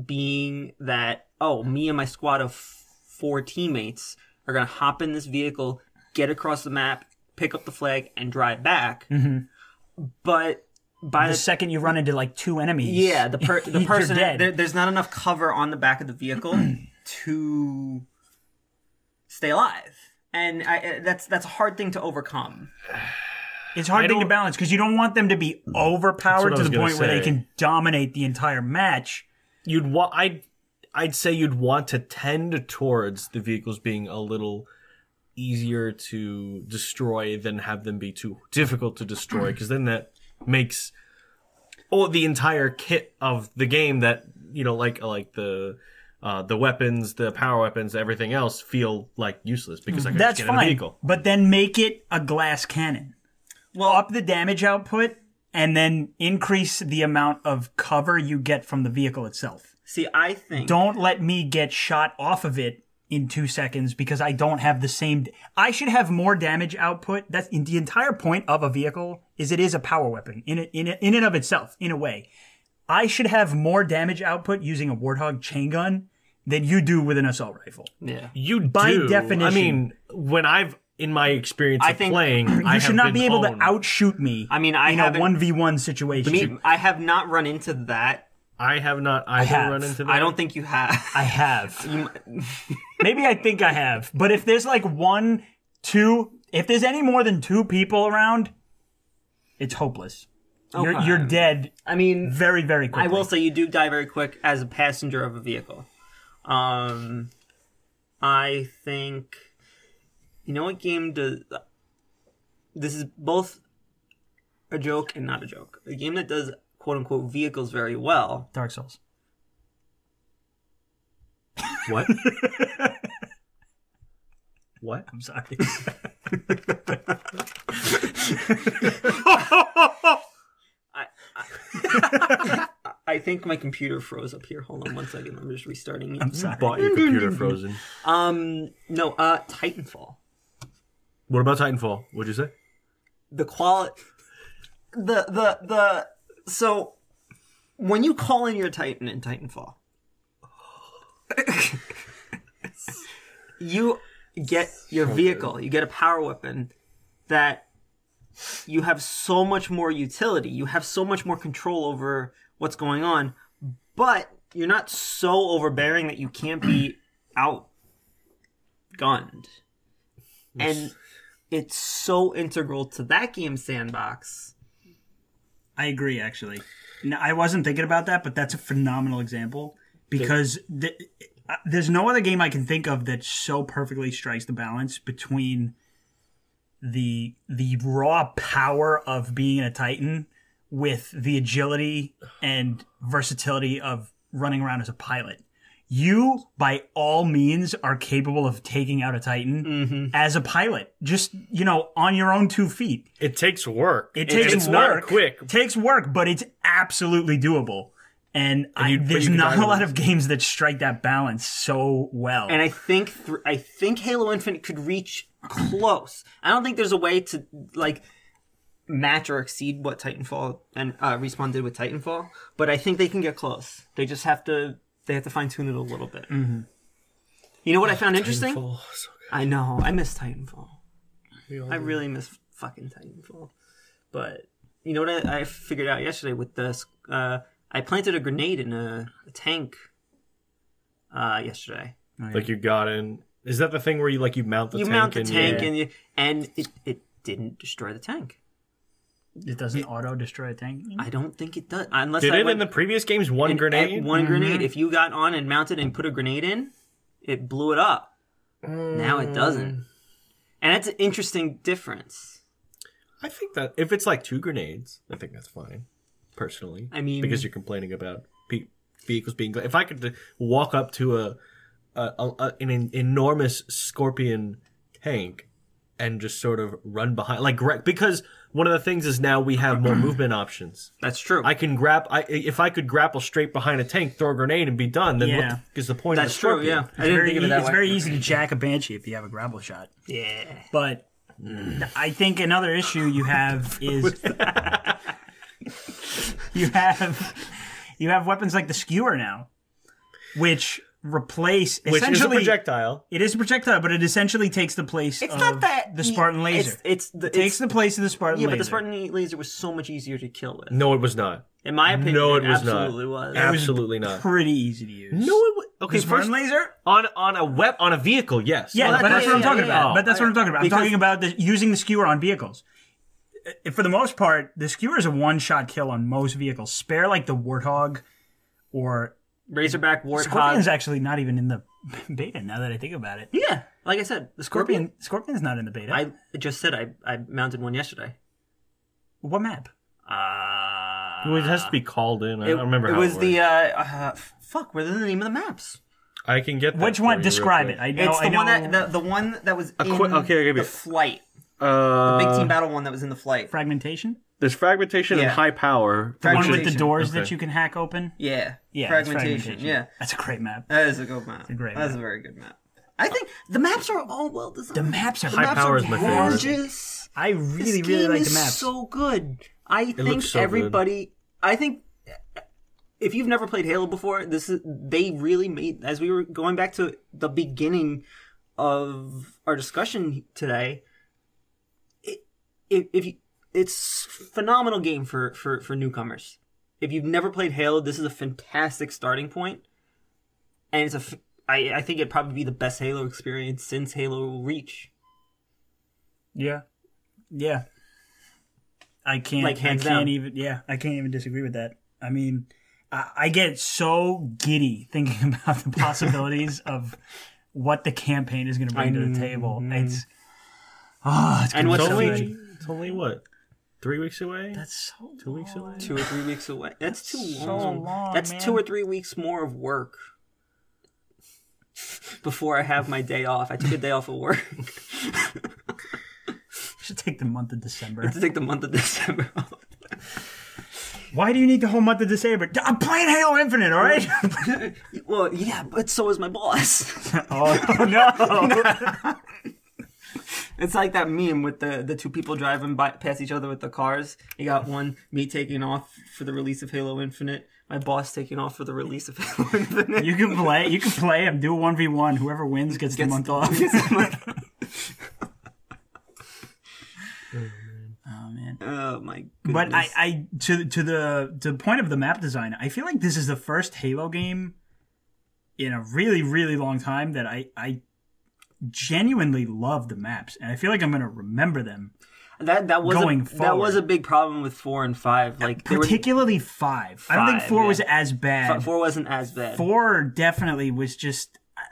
being that oh, me and my squad of four teammates are gonna hop in this vehicle, get across the map, pick up the flag, and drive back. Mm-hmm. But by the the second you run into like two enemies, yeah, the per- the person there, there's not enough cover on the back of the vehicle to stay alive, and I, uh, that's that's a hard thing to overcome. It's hard I thing to don't- balance because you don't want them to be overpowered I to was the gonna point where they say. can dominate the entire match. You'd want. I'd. I'd say you'd want to tend towards the vehicles being a little easier to destroy than have them be too difficult to destroy, because then that makes oh the entire kit of the game that you know like like the. Uh, the weapons, the power weapons, everything else feel like useless because I can That's just get in a fine, vehicle. but then make it a glass cannon. Well, up the damage output and then increase the amount of cover you get from the vehicle itself. See, I think Don't let me get shot off of it in two seconds because I don't have the same. I should have more damage output. That's in the entire point of a vehicle is it is a power weapon in it, in it, in and of itself in a way. I should have more damage output using a Warthog chain gun than you do with an assault rifle. yeah. You do By do. definition. I mean, when I've in my experience I of think- playing, You I should have not been be able owned. to outshoot me. I mean, I in a haven't- one v one situation. Me, I have not run into that. I have not. I, have. have run into that. I don't think you have. I have. You- Maybe I think I have. But if there's like one, two, if there's any more than two people around, it's hopeless. You're you're dead I mean, very very quickly. I will say you do die very quick as a passenger of a vehicle. Um, I think you know what game does. This is both a joke and not a joke. A game that does quote unquote vehicles very well. Dark Souls. What? what? I'm sorry. I think my computer froze up here. Hold on one second. I'm just restarting. I'm sorry. Bought your computer frozen. Um, no, uh, Titanfall. What about Titanfall? What'd you say? the quality the the the so when you call in your titan in titanfall you get your vehicle you get a power weapon that you have so much more utility you have so much more control over what's going on but you're not so overbearing that you can't be outgunned and it's so integral to that game sandbox. I agree, actually. No, I wasn't thinking about that, but that's a phenomenal example because th- uh, there's no other game I can think of that so perfectly strikes the balance between the the raw power of being a Titan with the agility and versatility of running around as a pilot. You, by all means, are capable of taking out a Titan mm-hmm. as a pilot, just you know, on your own two feet. It takes work. It takes it's work. not quick. Takes work, but it's absolutely doable. And, I, you- but there's not a lot of games that strike that balance so well. And I think th- I think Halo Infinite could reach close. I don't think there's a way to like match or exceed what Titanfall and uh, Respawn did with Titanfall, but I think they can get close. They just have to they have to fine tune it a little bit. Mm-hmm. You know what I found interesting? Titanfall, so I know I miss Titanfall. good. We all I do. really miss fucking Titanfall. But you know what I, I figured out yesterday with this? Uh, I planted a grenade in a, a tank uh, yesterday. like you got in. Is that the thing where you like you mount the you tank mount the and tank you, and you, and it, it didn't destroy the tank. It doesn't auto destroy a tank. I don't think it does. Unless did I it went in the previous games? One and- grenade. and one mm-hmm. grenade. If you got on and mounted and put a grenade in, it blew it up. Now it doesn't. Mm. And that's an interesting difference. I think that if it's like two grenades, I think that's fine. Personally, I mean- because you're complaining about pe- vehicles being. If I could uh, walk up to a, a, a, a an en- enormous scorpion tank and just sort of run behind like gra- because one of the things is now we have more movement options. That's true. I can grab I if I could grapple straight behind a tank, throw a grenade and be done, then Yeah. what the, point That's of the true. scorpion? Yeah, I It's didn't very, think of it that it's way. very easy to jack a banshee if you have a grapple shot. Yeah. But I think another issue you have is you have you have weapons like the skewer now, which replace Which is a essentially projectile. it is a projectile, but it essentially takes the place It's of not that the Spartan laser. It's, it's the takes it's, the place of the Spartan yeah, laser. but the Spartan laser was so much easier to kill with. No, it was not. In my opinion, No, it, it was not. absolutely was. Absolutely not. pretty easy to use. No, it was okay. the Spartan First, laser. on on a web on a vehicle, yes. Yeah, Well, but that- that's yeah, what I'm yeah, talking yeah, about. yeah. But that's what I'm talking about. I'm Because- talking about the, using the skewer on vehicles. Uh, For the most part, the skewer is a one-shot kill on most vehicles. Spare like the Warthog or Razorback Warthog. Scorpion's Warthog. actually not even in the beta. Now that I think about it, Yeah, like I said, the Scorpion. Scorpion Scorpion's not in the beta. I just said I I mounted one yesterday. what map? Uh, Well, it has to be called in. I it, don't remember It how was it the works. uh, uh, fuck. What are the name of the maps? I can get that Which for one? you real Describe quick. it. I know. It's the I know. one that the, the one that was in qu- okay, I'll give the you- flight. Uh, the Big team battle one that was in the flight. fragmentation. There's fragmentation Yeah. and high power. The one with the Fragmentation. doors Okay. that you can hack open. Yeah, Yeah, it's fragmentation. Yeah, that's a great map. that is a good map. a great That's map. a very good map. I think the maps are all well designed. The maps are The High maps power are is my favorite. gorgeous. I This really, really game like is the maps. so good. I think looks so good. everybody. I think if you've never played Halo before, this is they really made. As we were going back to the beginning of our discussion today, it, if, if you, it's phenomenal game for for for newcomers. If you've never played Halo, this is a fantastic starting point. point, and it's a. f- I, I think it'd probably be the best Halo experience since Halo Reach. Yeah, yeah. I can't. Like, hands I can't down. even. Yeah, I can't even disagree with that. I mean, I, I get so giddy thinking about the possibilities of what the campaign is going to bring to the table. It's oh, it's And gonna what's be so only, it's only what three weeks away. That's so two weeks away. two or three weeks away. That's too So long. long, That's man. two or three weeks more of work before I have my day off. I took a day off of work You should take the month of December. Have to take the month of December off. Why do you need the whole month of December? I'm playing Halo Infinite, all right? Well, yeah, but so is my boss. oh no! It's like that meme with the, the two people driving by past each other with the cars. You got one me taking off for the release of Halo Infinite, my boss taking off for the release of Halo Infinite. you can play. You can play him. Do a one v one. Whoever wins gets, the month off. gets the month- oh man. oh my goodness. But I, I to to the to the point of the map design, I feel like this is the first Halo game in a really really long time that I I genuinely love the maps, and I feel like I'm gonna remember them. that that was going a, that was a big problem with four and five. Like was, Particularly five. I don't think four yeah. was as bad. four wasn't as bad. Four definitely was just. I,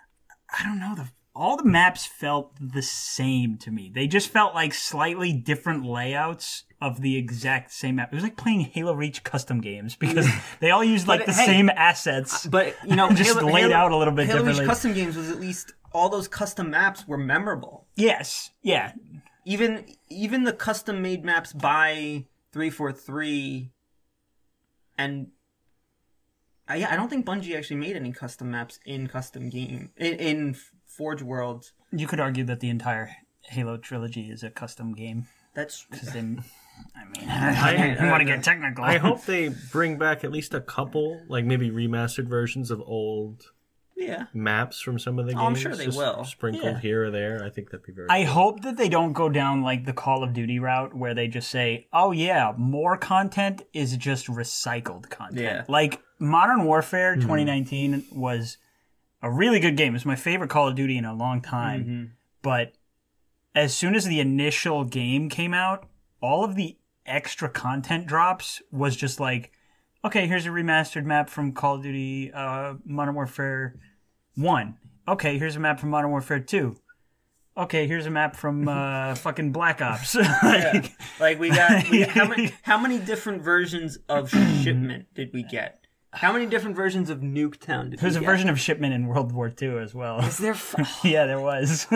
I don't know the. All the maps felt the same to me. They just felt like slightly different layouts of the exact same map. It was like playing Halo Reach custom games because they all used like the hey, same assets. But you know, Just laid out a little bit differently. Halo Reach differently. custom games was at least all those custom maps were memorable. Yes, yeah, Even even the custom made maps by three four three, and I, yeah, I don't think Bungie actually made any custom maps in custom game in, in Forge World. you could argue that the entire Halo trilogy is a custom game That's because they. I mean, I, don't want to get technical. I hope they bring back at least a couple, like maybe remastered versions of old yeah. maps from some of the games. Oh, I'm sure they just will. Sprinkled Yeah. here or there. I think that'd be very. I cool. hope that they don't go down like the Call of Duty route where they just say, "Oh yeah, more content is just recycled content." Yeah. Like Modern Warfare 2019 was a really good game. It's my favorite Call of Duty in a long time. But as soon as the initial game came out, all of the extra content drops was just like, okay, here's a remastered map from Call of Duty uh, Modern Warfare 1. Okay, here's a map from Modern Warfare 2. Okay, here's a map from uh, fucking Black Ops. like, Like we got, we got how many how many different versions of shipment did we get? How many different versions of Nuketown did There's a get? version of Shipment in World War II as well. Is there? F- yeah, there was.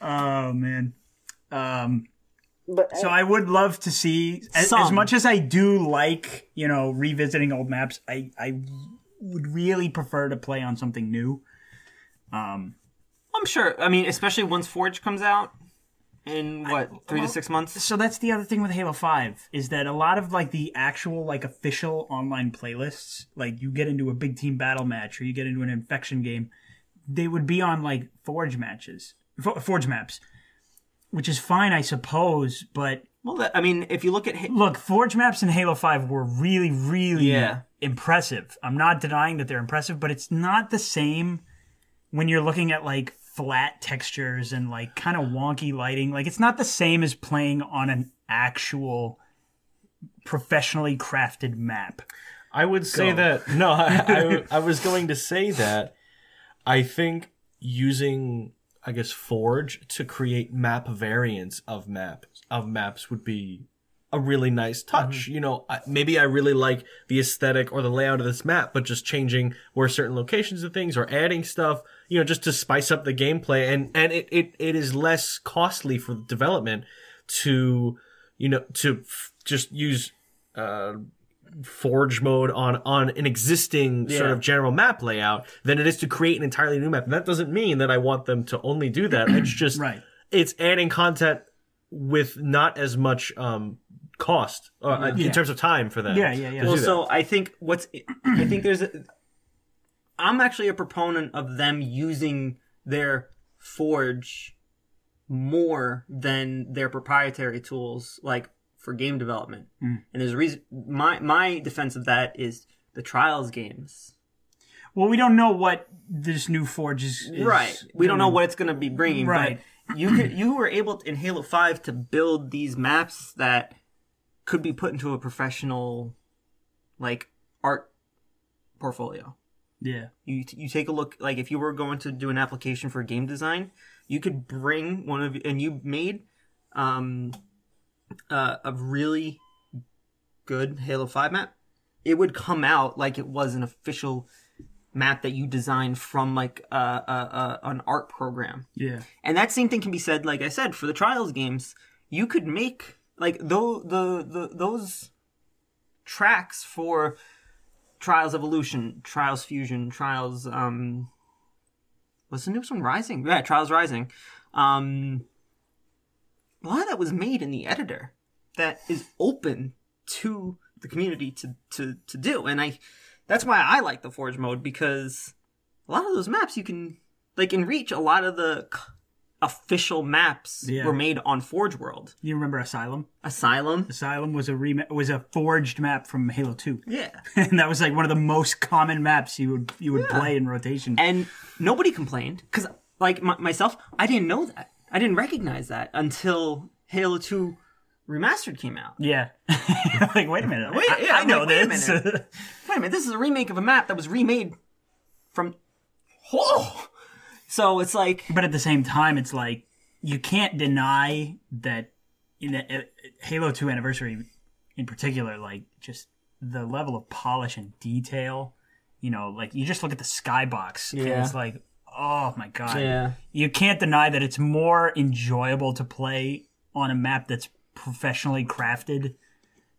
Oh man. Um, But so I would love to see as, as much as I do like you know revisiting old maps. I I would really prefer to play on something new. Um, I'm sure. I mean, especially once Forge comes out in what three to six months. so that's the other thing with Halo 5 is that a lot of like the actual like official online playlists, like you get into a big team battle match or you get into an infection game, they would be on like Forge matches, Forge maps, which is fine, I suppose. But Well, that, I mean, if you look at Ha- look, Forge maps in Halo 5 were really, really Yeah. impressive. I'm not denying that they're impressive, but it's not the same when you're looking at like flat textures and like kind of wonky lighting. Like it's not the same as playing on an actual professionally crafted map. I would say Go. that no, I, I, I was going to say that I think using I guess Forge to create map variants of maps of maps would be a really nice touch. Mm-hmm. You know, I, maybe I really like the aesthetic or the layout of this map, but just changing where certain locations of things or adding stuff, you know, just to spice up the gameplay and and it it, it is less costly for development to you know to f- just use uh forge mode on on an existing sort of general map layout than it is to create an entirely new map. And that doesn't mean that I want them to only do that. It's just Right. it's adding content with not as much um cost uh, Yeah. in terms of time for them. Yeah, yeah, yeah. Well, so I think what's I think there's a, I'm actually a proponent of them using their Forge more than their proprietary tools, like for game development. And there's a reason. My my defense of that is the Trials games. Well, we don't know what this new Forge is. is right. We don't know what it's going to be bringing. Right. But you could, you were able to, in Halo Five to build these maps that could be put into a professional, like art portfolio. Yeah. You you take a look like if you were going to do an application for game design, you could bring one of and you made um uh, a really good Halo 5 map. It would come out like it was an official map that you designed from like uh, uh, uh, an art program. Yeah. And that same thing can be said, like I said, for the Trials games. You could make like though the, the those tracks for Trials Evolution, Trials Fusion, Trials um what's the newest one? Rising. Yeah, Trials Rising. Um a lot of that was made in the editor that is open to the community to, to, to do. And I that's why I like the Forge mode because a lot of those maps you can like in Reach, a lot of the official maps Yeah. were made on Forge World. You remember Asylum? Asylum. Asylum was a rem- was a forged map from Halo 2. Yeah. and that was like one of the most common maps you would you would play in rotation. And nobody complained because, like my, myself, I didn't know that. I didn't recognize that until Halo 2 Remastered came out. yeah. like wait a minute. Wait, I, yeah, I know like, wait a this. minute. Wait a minute, this is a remake of a map that was remade from. Oh! So it's like. but at the same time it's like you can't deny that in the uh, Halo 2 anniversary in particular like just the level of polish and detail, you know, like you just look at the skybox and Yeah. it's like oh my god. Yeah. you can't deny that it's more enjoyable to play on a map that's professionally crafted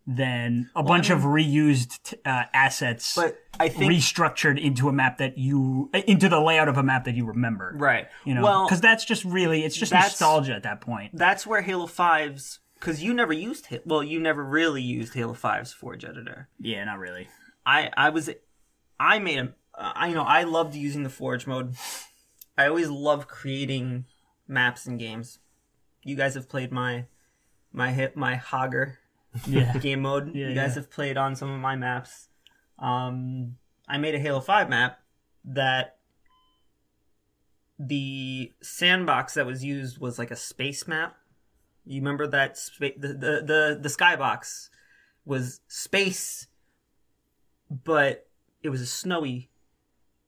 than a bunch of reused uh, assets But I think. restructured into a map that you into the layout of a map that you remember right. you know well, because that's just really it's just nostalgia at that point that's where Halo 5's. Because you never used. Well, you never really used Halo 5's Forge Editor. yeah not really I I was I made a I you know I loved using the Forge mode. I always love creating maps and games. You guys have played my my hit my Hogger yeah game mode. Yeah, you guys yeah. have played on some of my maps. Um, I made a Halo Five map that the sandbox that was used was like a space map. You remember that spa- the, the the the skybox was space, but it was a snowy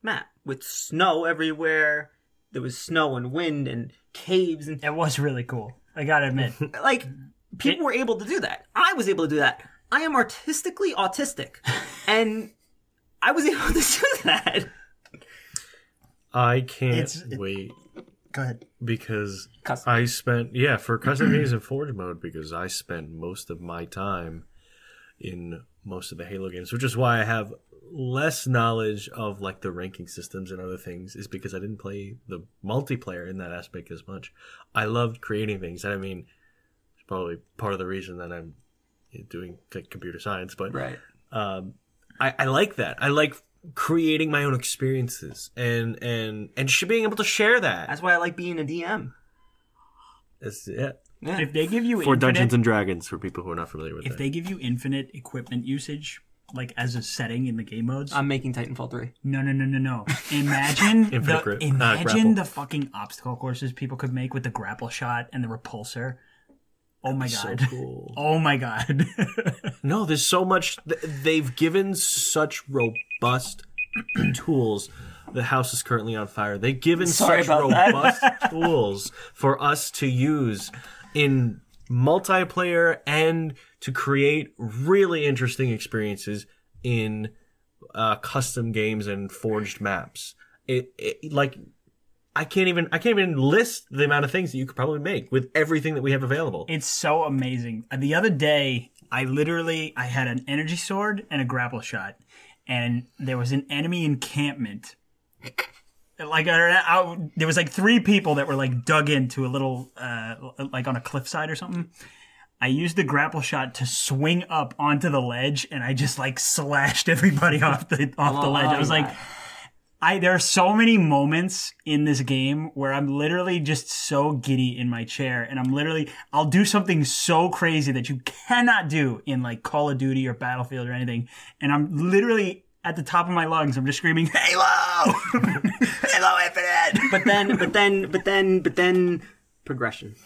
map with snow everywhere. There was snow and wind and caves and it was really cool i gotta admit like people were able to do that. I was able to do that. I am artistically autistic, and I was able to do that. I can't It's- it- wait Go ahead. because Custom. I spent yeah for custom games in Forge mode because I spent most of my time in most of the Halo games, which is why I have less knowledge of like the ranking systems and other things. Is because I didn't play the multiplayer in that aspect as much. I loved creating things, and I mean, it's probably part of the reason that I'm doing like, computer science, but Right. um, I, I like that. I like creating my own experiences and and and sh- being able to share that. That's why I like being a DM. It's, yeah. Yeah. If they give you For infinite, Dungeons and Dragons, for people who are not familiar with it. if that. they give you infinite equipment usage, like as a setting in the game modes, I'm making Titanfall 3. no, no, no, no, no. Imagine Infinite the grip. Uh, imagine grapple. the fucking obstacle courses people could make with the grapple shot and the repulsor. Oh my so god. cool. Oh my god. No, there's so much. th- They've given such robust tools. The house is currently on fire. They've given Sorry such about that. robust tools for us to use in multiplayer and to create really interesting experiences in uh, custom games and forged maps. It, it like I can't even I can't even list the amount of things that you could probably make with everything that we have available. It's so amazing. The other day, I literally I had an energy sword and a grapple shot, and there was an enemy encampment. Like I, I, there was like three people that were like dug into a little uh, like on a cliffside or something. I used the grapple shot to swing up onto the ledge, and I just like slashed everybody off the off the ledge. I was like, I there are so many moments in this game where I'm literally just so giddy in my chair and I'm literally I'll do something so crazy that you cannot do in like Call of Duty or Battlefield or anything and I'm literally at the top of my lungs I'm just screaming Halo Halo Infinite But then, but then, but then, but then, progression.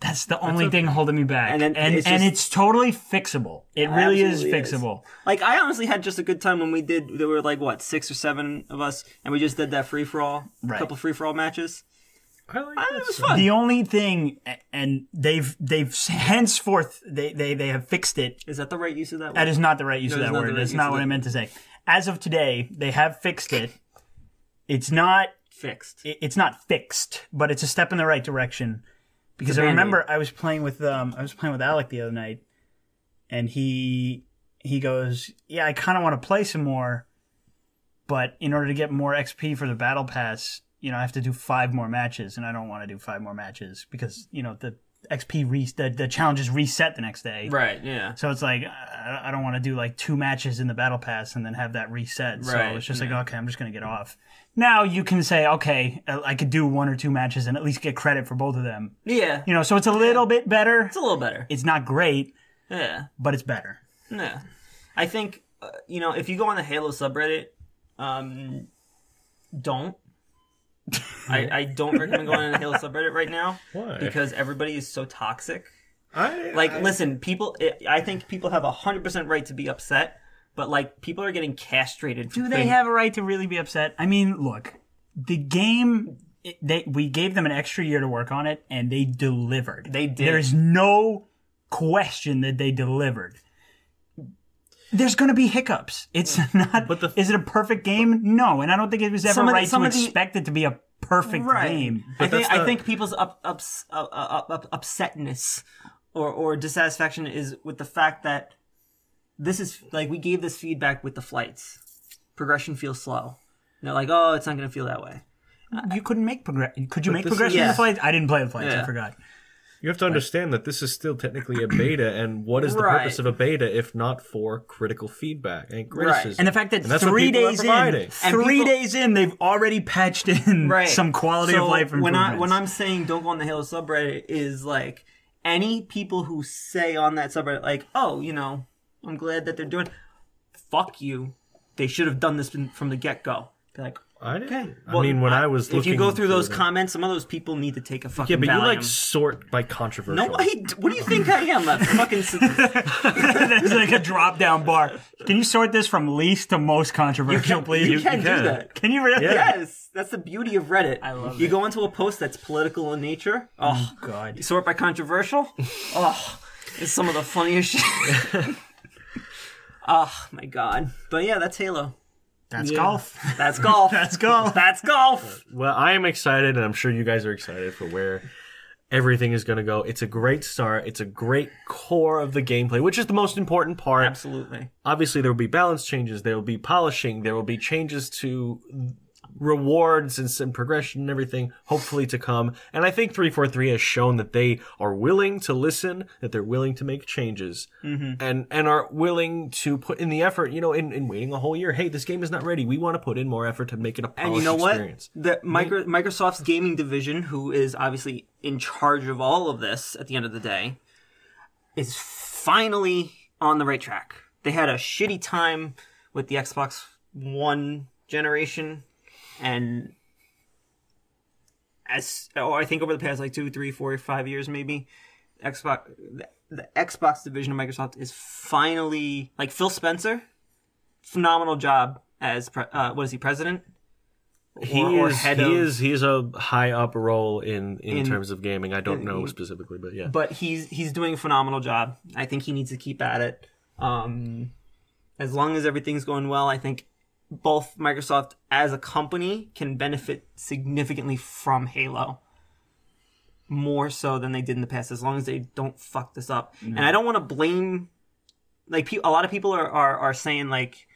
That's the only thing holding me back And and then and, it's and just- it's totally fixable it really is Absolutely is. fixable Like I honestly had just a good time when we did. There were like what six or seven of us, and we just did that free for all, Right. couple free for all matches. I like Uh, that It was stuff. fun. the only thing and they've they've henceforth they they, they have fixed it Is that the right use of that? That word? is not the right use No, of that word. right That's not what that I meant to say. As of today, they have fixed it. It's not fixed. it- it's not fixed, but it's a step in the right direction. Because I remember I was playing with um I was playing with Alec the other night, and he he goes, "Yeah, I kind of want to play some more, but in order to get more XP for the battle pass, you know, I have to do five more matches, and I don't want to do five more matches because you know the XP re- the the challenges reset the next day, Right. Yeah. so it's like I I don't want to do like two matches in the battle pass and then have that reset. Right. So it's just yeah. like okay, I'm just gonna get off. Now you can say okay, I could do one or two matches and at least get credit for both of them. Yeah. You know, so it's a little bit better. It's a little better. It's not great, Yeah. but it's better. Yeah. I think uh, you know if you go on the Halo subreddit, um, don't. I, I don't recommend going on the Halo subreddit right now Why? because everybody is so toxic. I, Like, I- listen, people. I think people have a hundred percent right to be upset, but like people are getting castrated. Do they have a right to really be upset? I mean, look, the game. It, they we gave them an extra year to work on it, and they delivered. They did. There's no question that they delivered. There's going to be hiccups. It's not. But the- is it a perfect game? No, and I don't think it was ever Some of the- right some to of the- expect it to be a perfect game. I think that's I think people's up, ups, uh, uh, up, upsetness or or dissatisfaction is with the fact that this is like we gave this feedback with the flights. Progression feels slow. And they're like, oh, it's not going to feel that way. You couldn't make progress. Could you make this is- progression in the flights? I didn't play the flights. I forgot. You have to understand that this is still technically a beta, and what is the Right. purpose of a beta if not for critical feedback and criticism? And the fact that And that's what three days in, providing. three people- days in, they've already patched in Right. some quality So of life improvements. when. I when I'm saying don't go on the Halo subreddit is like any people who say on that subreddit like, oh, you know, I'm glad that they're doing. Fuck you. They should have done this from from the get go. Like, I didn't. okay. I mean, when I, was if you go through those the- comments, some of those people need to take a fucking. yeah, but you like Valium. sort by controversial. No, I, what do you think I am? A fucking. There's like a drop down bar. Can you sort this from least to most controversial, please? You can do can. that. Can you really? Yes, that's the beauty of Reddit. I love You it. go into a post that's political in nature. Oh, oh God. you sort by controversial. Oh, it's some of the funniest shit. oh my god. But yeah, that's Halo. That's Yeah. golf. That's golf. That's golf. That's golf. Well, I am excited, and I'm sure you guys are excited for where everything is going to go. It's a great start. It's a great core of the gameplay, which is the most important part. Absolutely. Obviously, there will be balance changes. There will be polishing. There will be changes to rewards and some progression and everything, hopefully to come. And I think 343 has shown that they are willing to listen, that they're willing to make changes, mm-hmm. and and are willing to put in the effort. You know, in, in waiting a whole year. Hey, this game is not ready. We want to put in more effort to make it a polished And you know what? experience. The micro, Microsoft's gaming division, who is obviously in charge of all of this at the end of the day, is finally on the right track. They had a shitty time with the Xbox One generation, and as oh, I think over the past like two, three, four, five years, maybe Xbox, the, the Xbox division of Microsoft is finally like Phil Spencer, phenomenal job as pre- uh, what is he president? He Or- is head he of- is he's a high up role in, in In- terms of gaming. I don't in- know specifically, but yeah. but he's he's doing a phenomenal job. I think he needs to keep at it. Um, as long as everything's going well, I think both Microsoft as a company can benefit significantly from Halo. More so than they did in the past, as long as they don't fuck this up. And I don't want to blame, like pe- a lot of people are, are are saying like,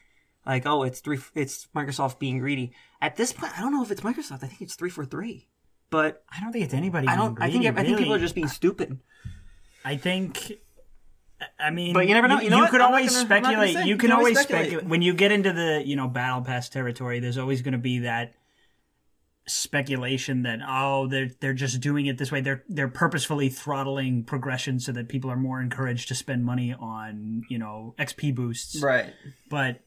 like oh it's three it's Microsoft being greedy. At this point, I don't know if it's Microsoft. I think it's three for three. But I don't think it's anybody. I don't. being I think greedy, I think people are just being stupid. I think. I mean, But you never know. You know what? could always gonna- I'm not gonna speculate. You You can always speculate. speculate when you get into the you know battle pass territory. There's always going to be that speculation that oh they're they're just doing it this way. They're they're purposefully throttling progression so that people are more encouraged to spend money on you know XP boosts. Right. But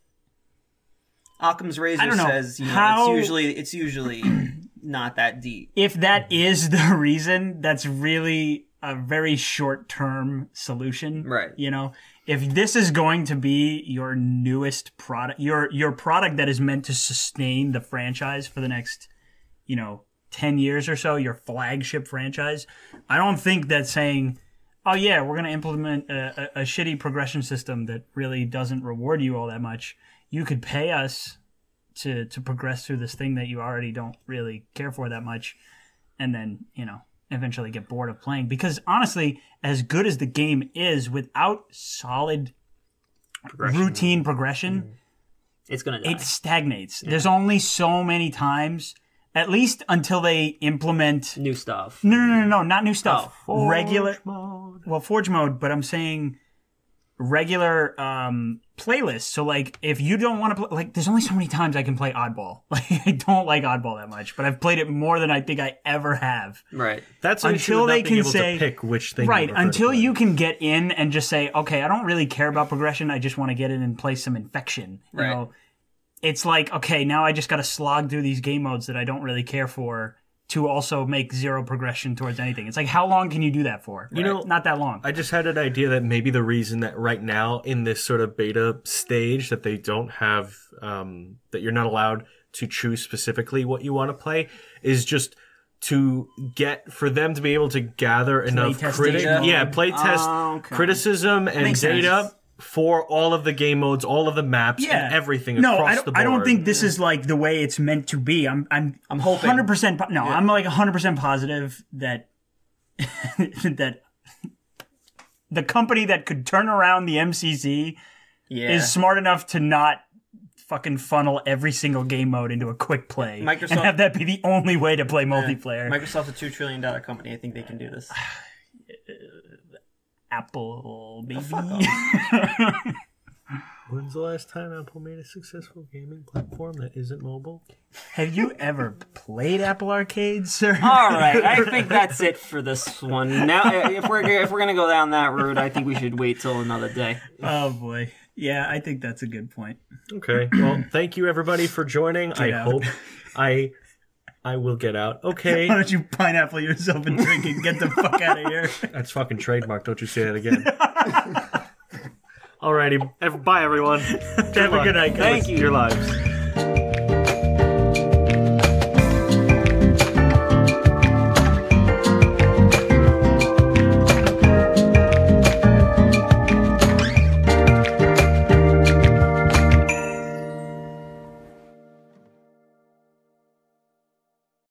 Occam's razor says you know How- it's usually it's usually not that deep. if that is the reason, that's really a very short term solution. Right. You know, if this is going to be your newest product, your your product that is meant to sustain the franchise for the next, you know, 10 years or so, your flagship franchise, I don't think that saying, oh yeah, we're going to implement a, a, a shitty progression system that really doesn't reward you all that much. You could pay us to to progress through this thing that you already don't really care for that much and then you know eventually get bored of playing because honestly as good as the game is without solid routine progression mm-hmm. It's gonna die. it stagnates there's only so many times at least until they implement new stuff. no no no no, no not new stuff Oh. regular well forge mode but i'm saying regular um playlists so like if you don't want to play like there's only so many times i can play oddball like i don't like oddball that much but i've played it more than i think i ever have Right. That's an until they can say pick which thing. right you until you can get in and just say okay i don't really care about progression i just want to get in and play some infection you Right. know it's like okay now i just got to slog through these game modes that i don't really care for to also make zero progression towards anything it's like how long can you do that for You know, not that long I just had an idea that maybe the reason that right now in this sort of beta stage that they don't have um, that you're not allowed to choose specifically what you want to play is just to get for them to be able to gather enough test critic yeah play test Oh, okay. criticism and data sense. Data for all of the game modes all of the maps yeah, and everything No, across I don't, the board I don't think this is like the way it's meant to be. I'm I'm I'm hoping. hundred percent. No, I'm like hundred percent positive that that the company that could turn around the MCC Yeah. is smart enough to not fucking funnel every single game mode into a quick play Microsoft- and have that be the only way to play multiplayer. Microsoft's a two trillion dollar company. I think they can do this. Apple, baby. when's the last time apple made a successful gaming platform that isn't mobile have you ever played Apple Arcade, sir? All right, I think that's it for this one. Now, if we're if we're gonna go down that route, I think we should wait till another day. Oh boy. Yeah, I think that's a good point. Okay. Well, thank you everybody for joining. I out. hope I I will get out. Okay. Why don't you pineapple yourself and drink and get the fuck out of here? That's fucking trademark. Don't you say that again. Alrighty. Ev- Bye everyone. Have a good night, guys. Thank you. Your lives.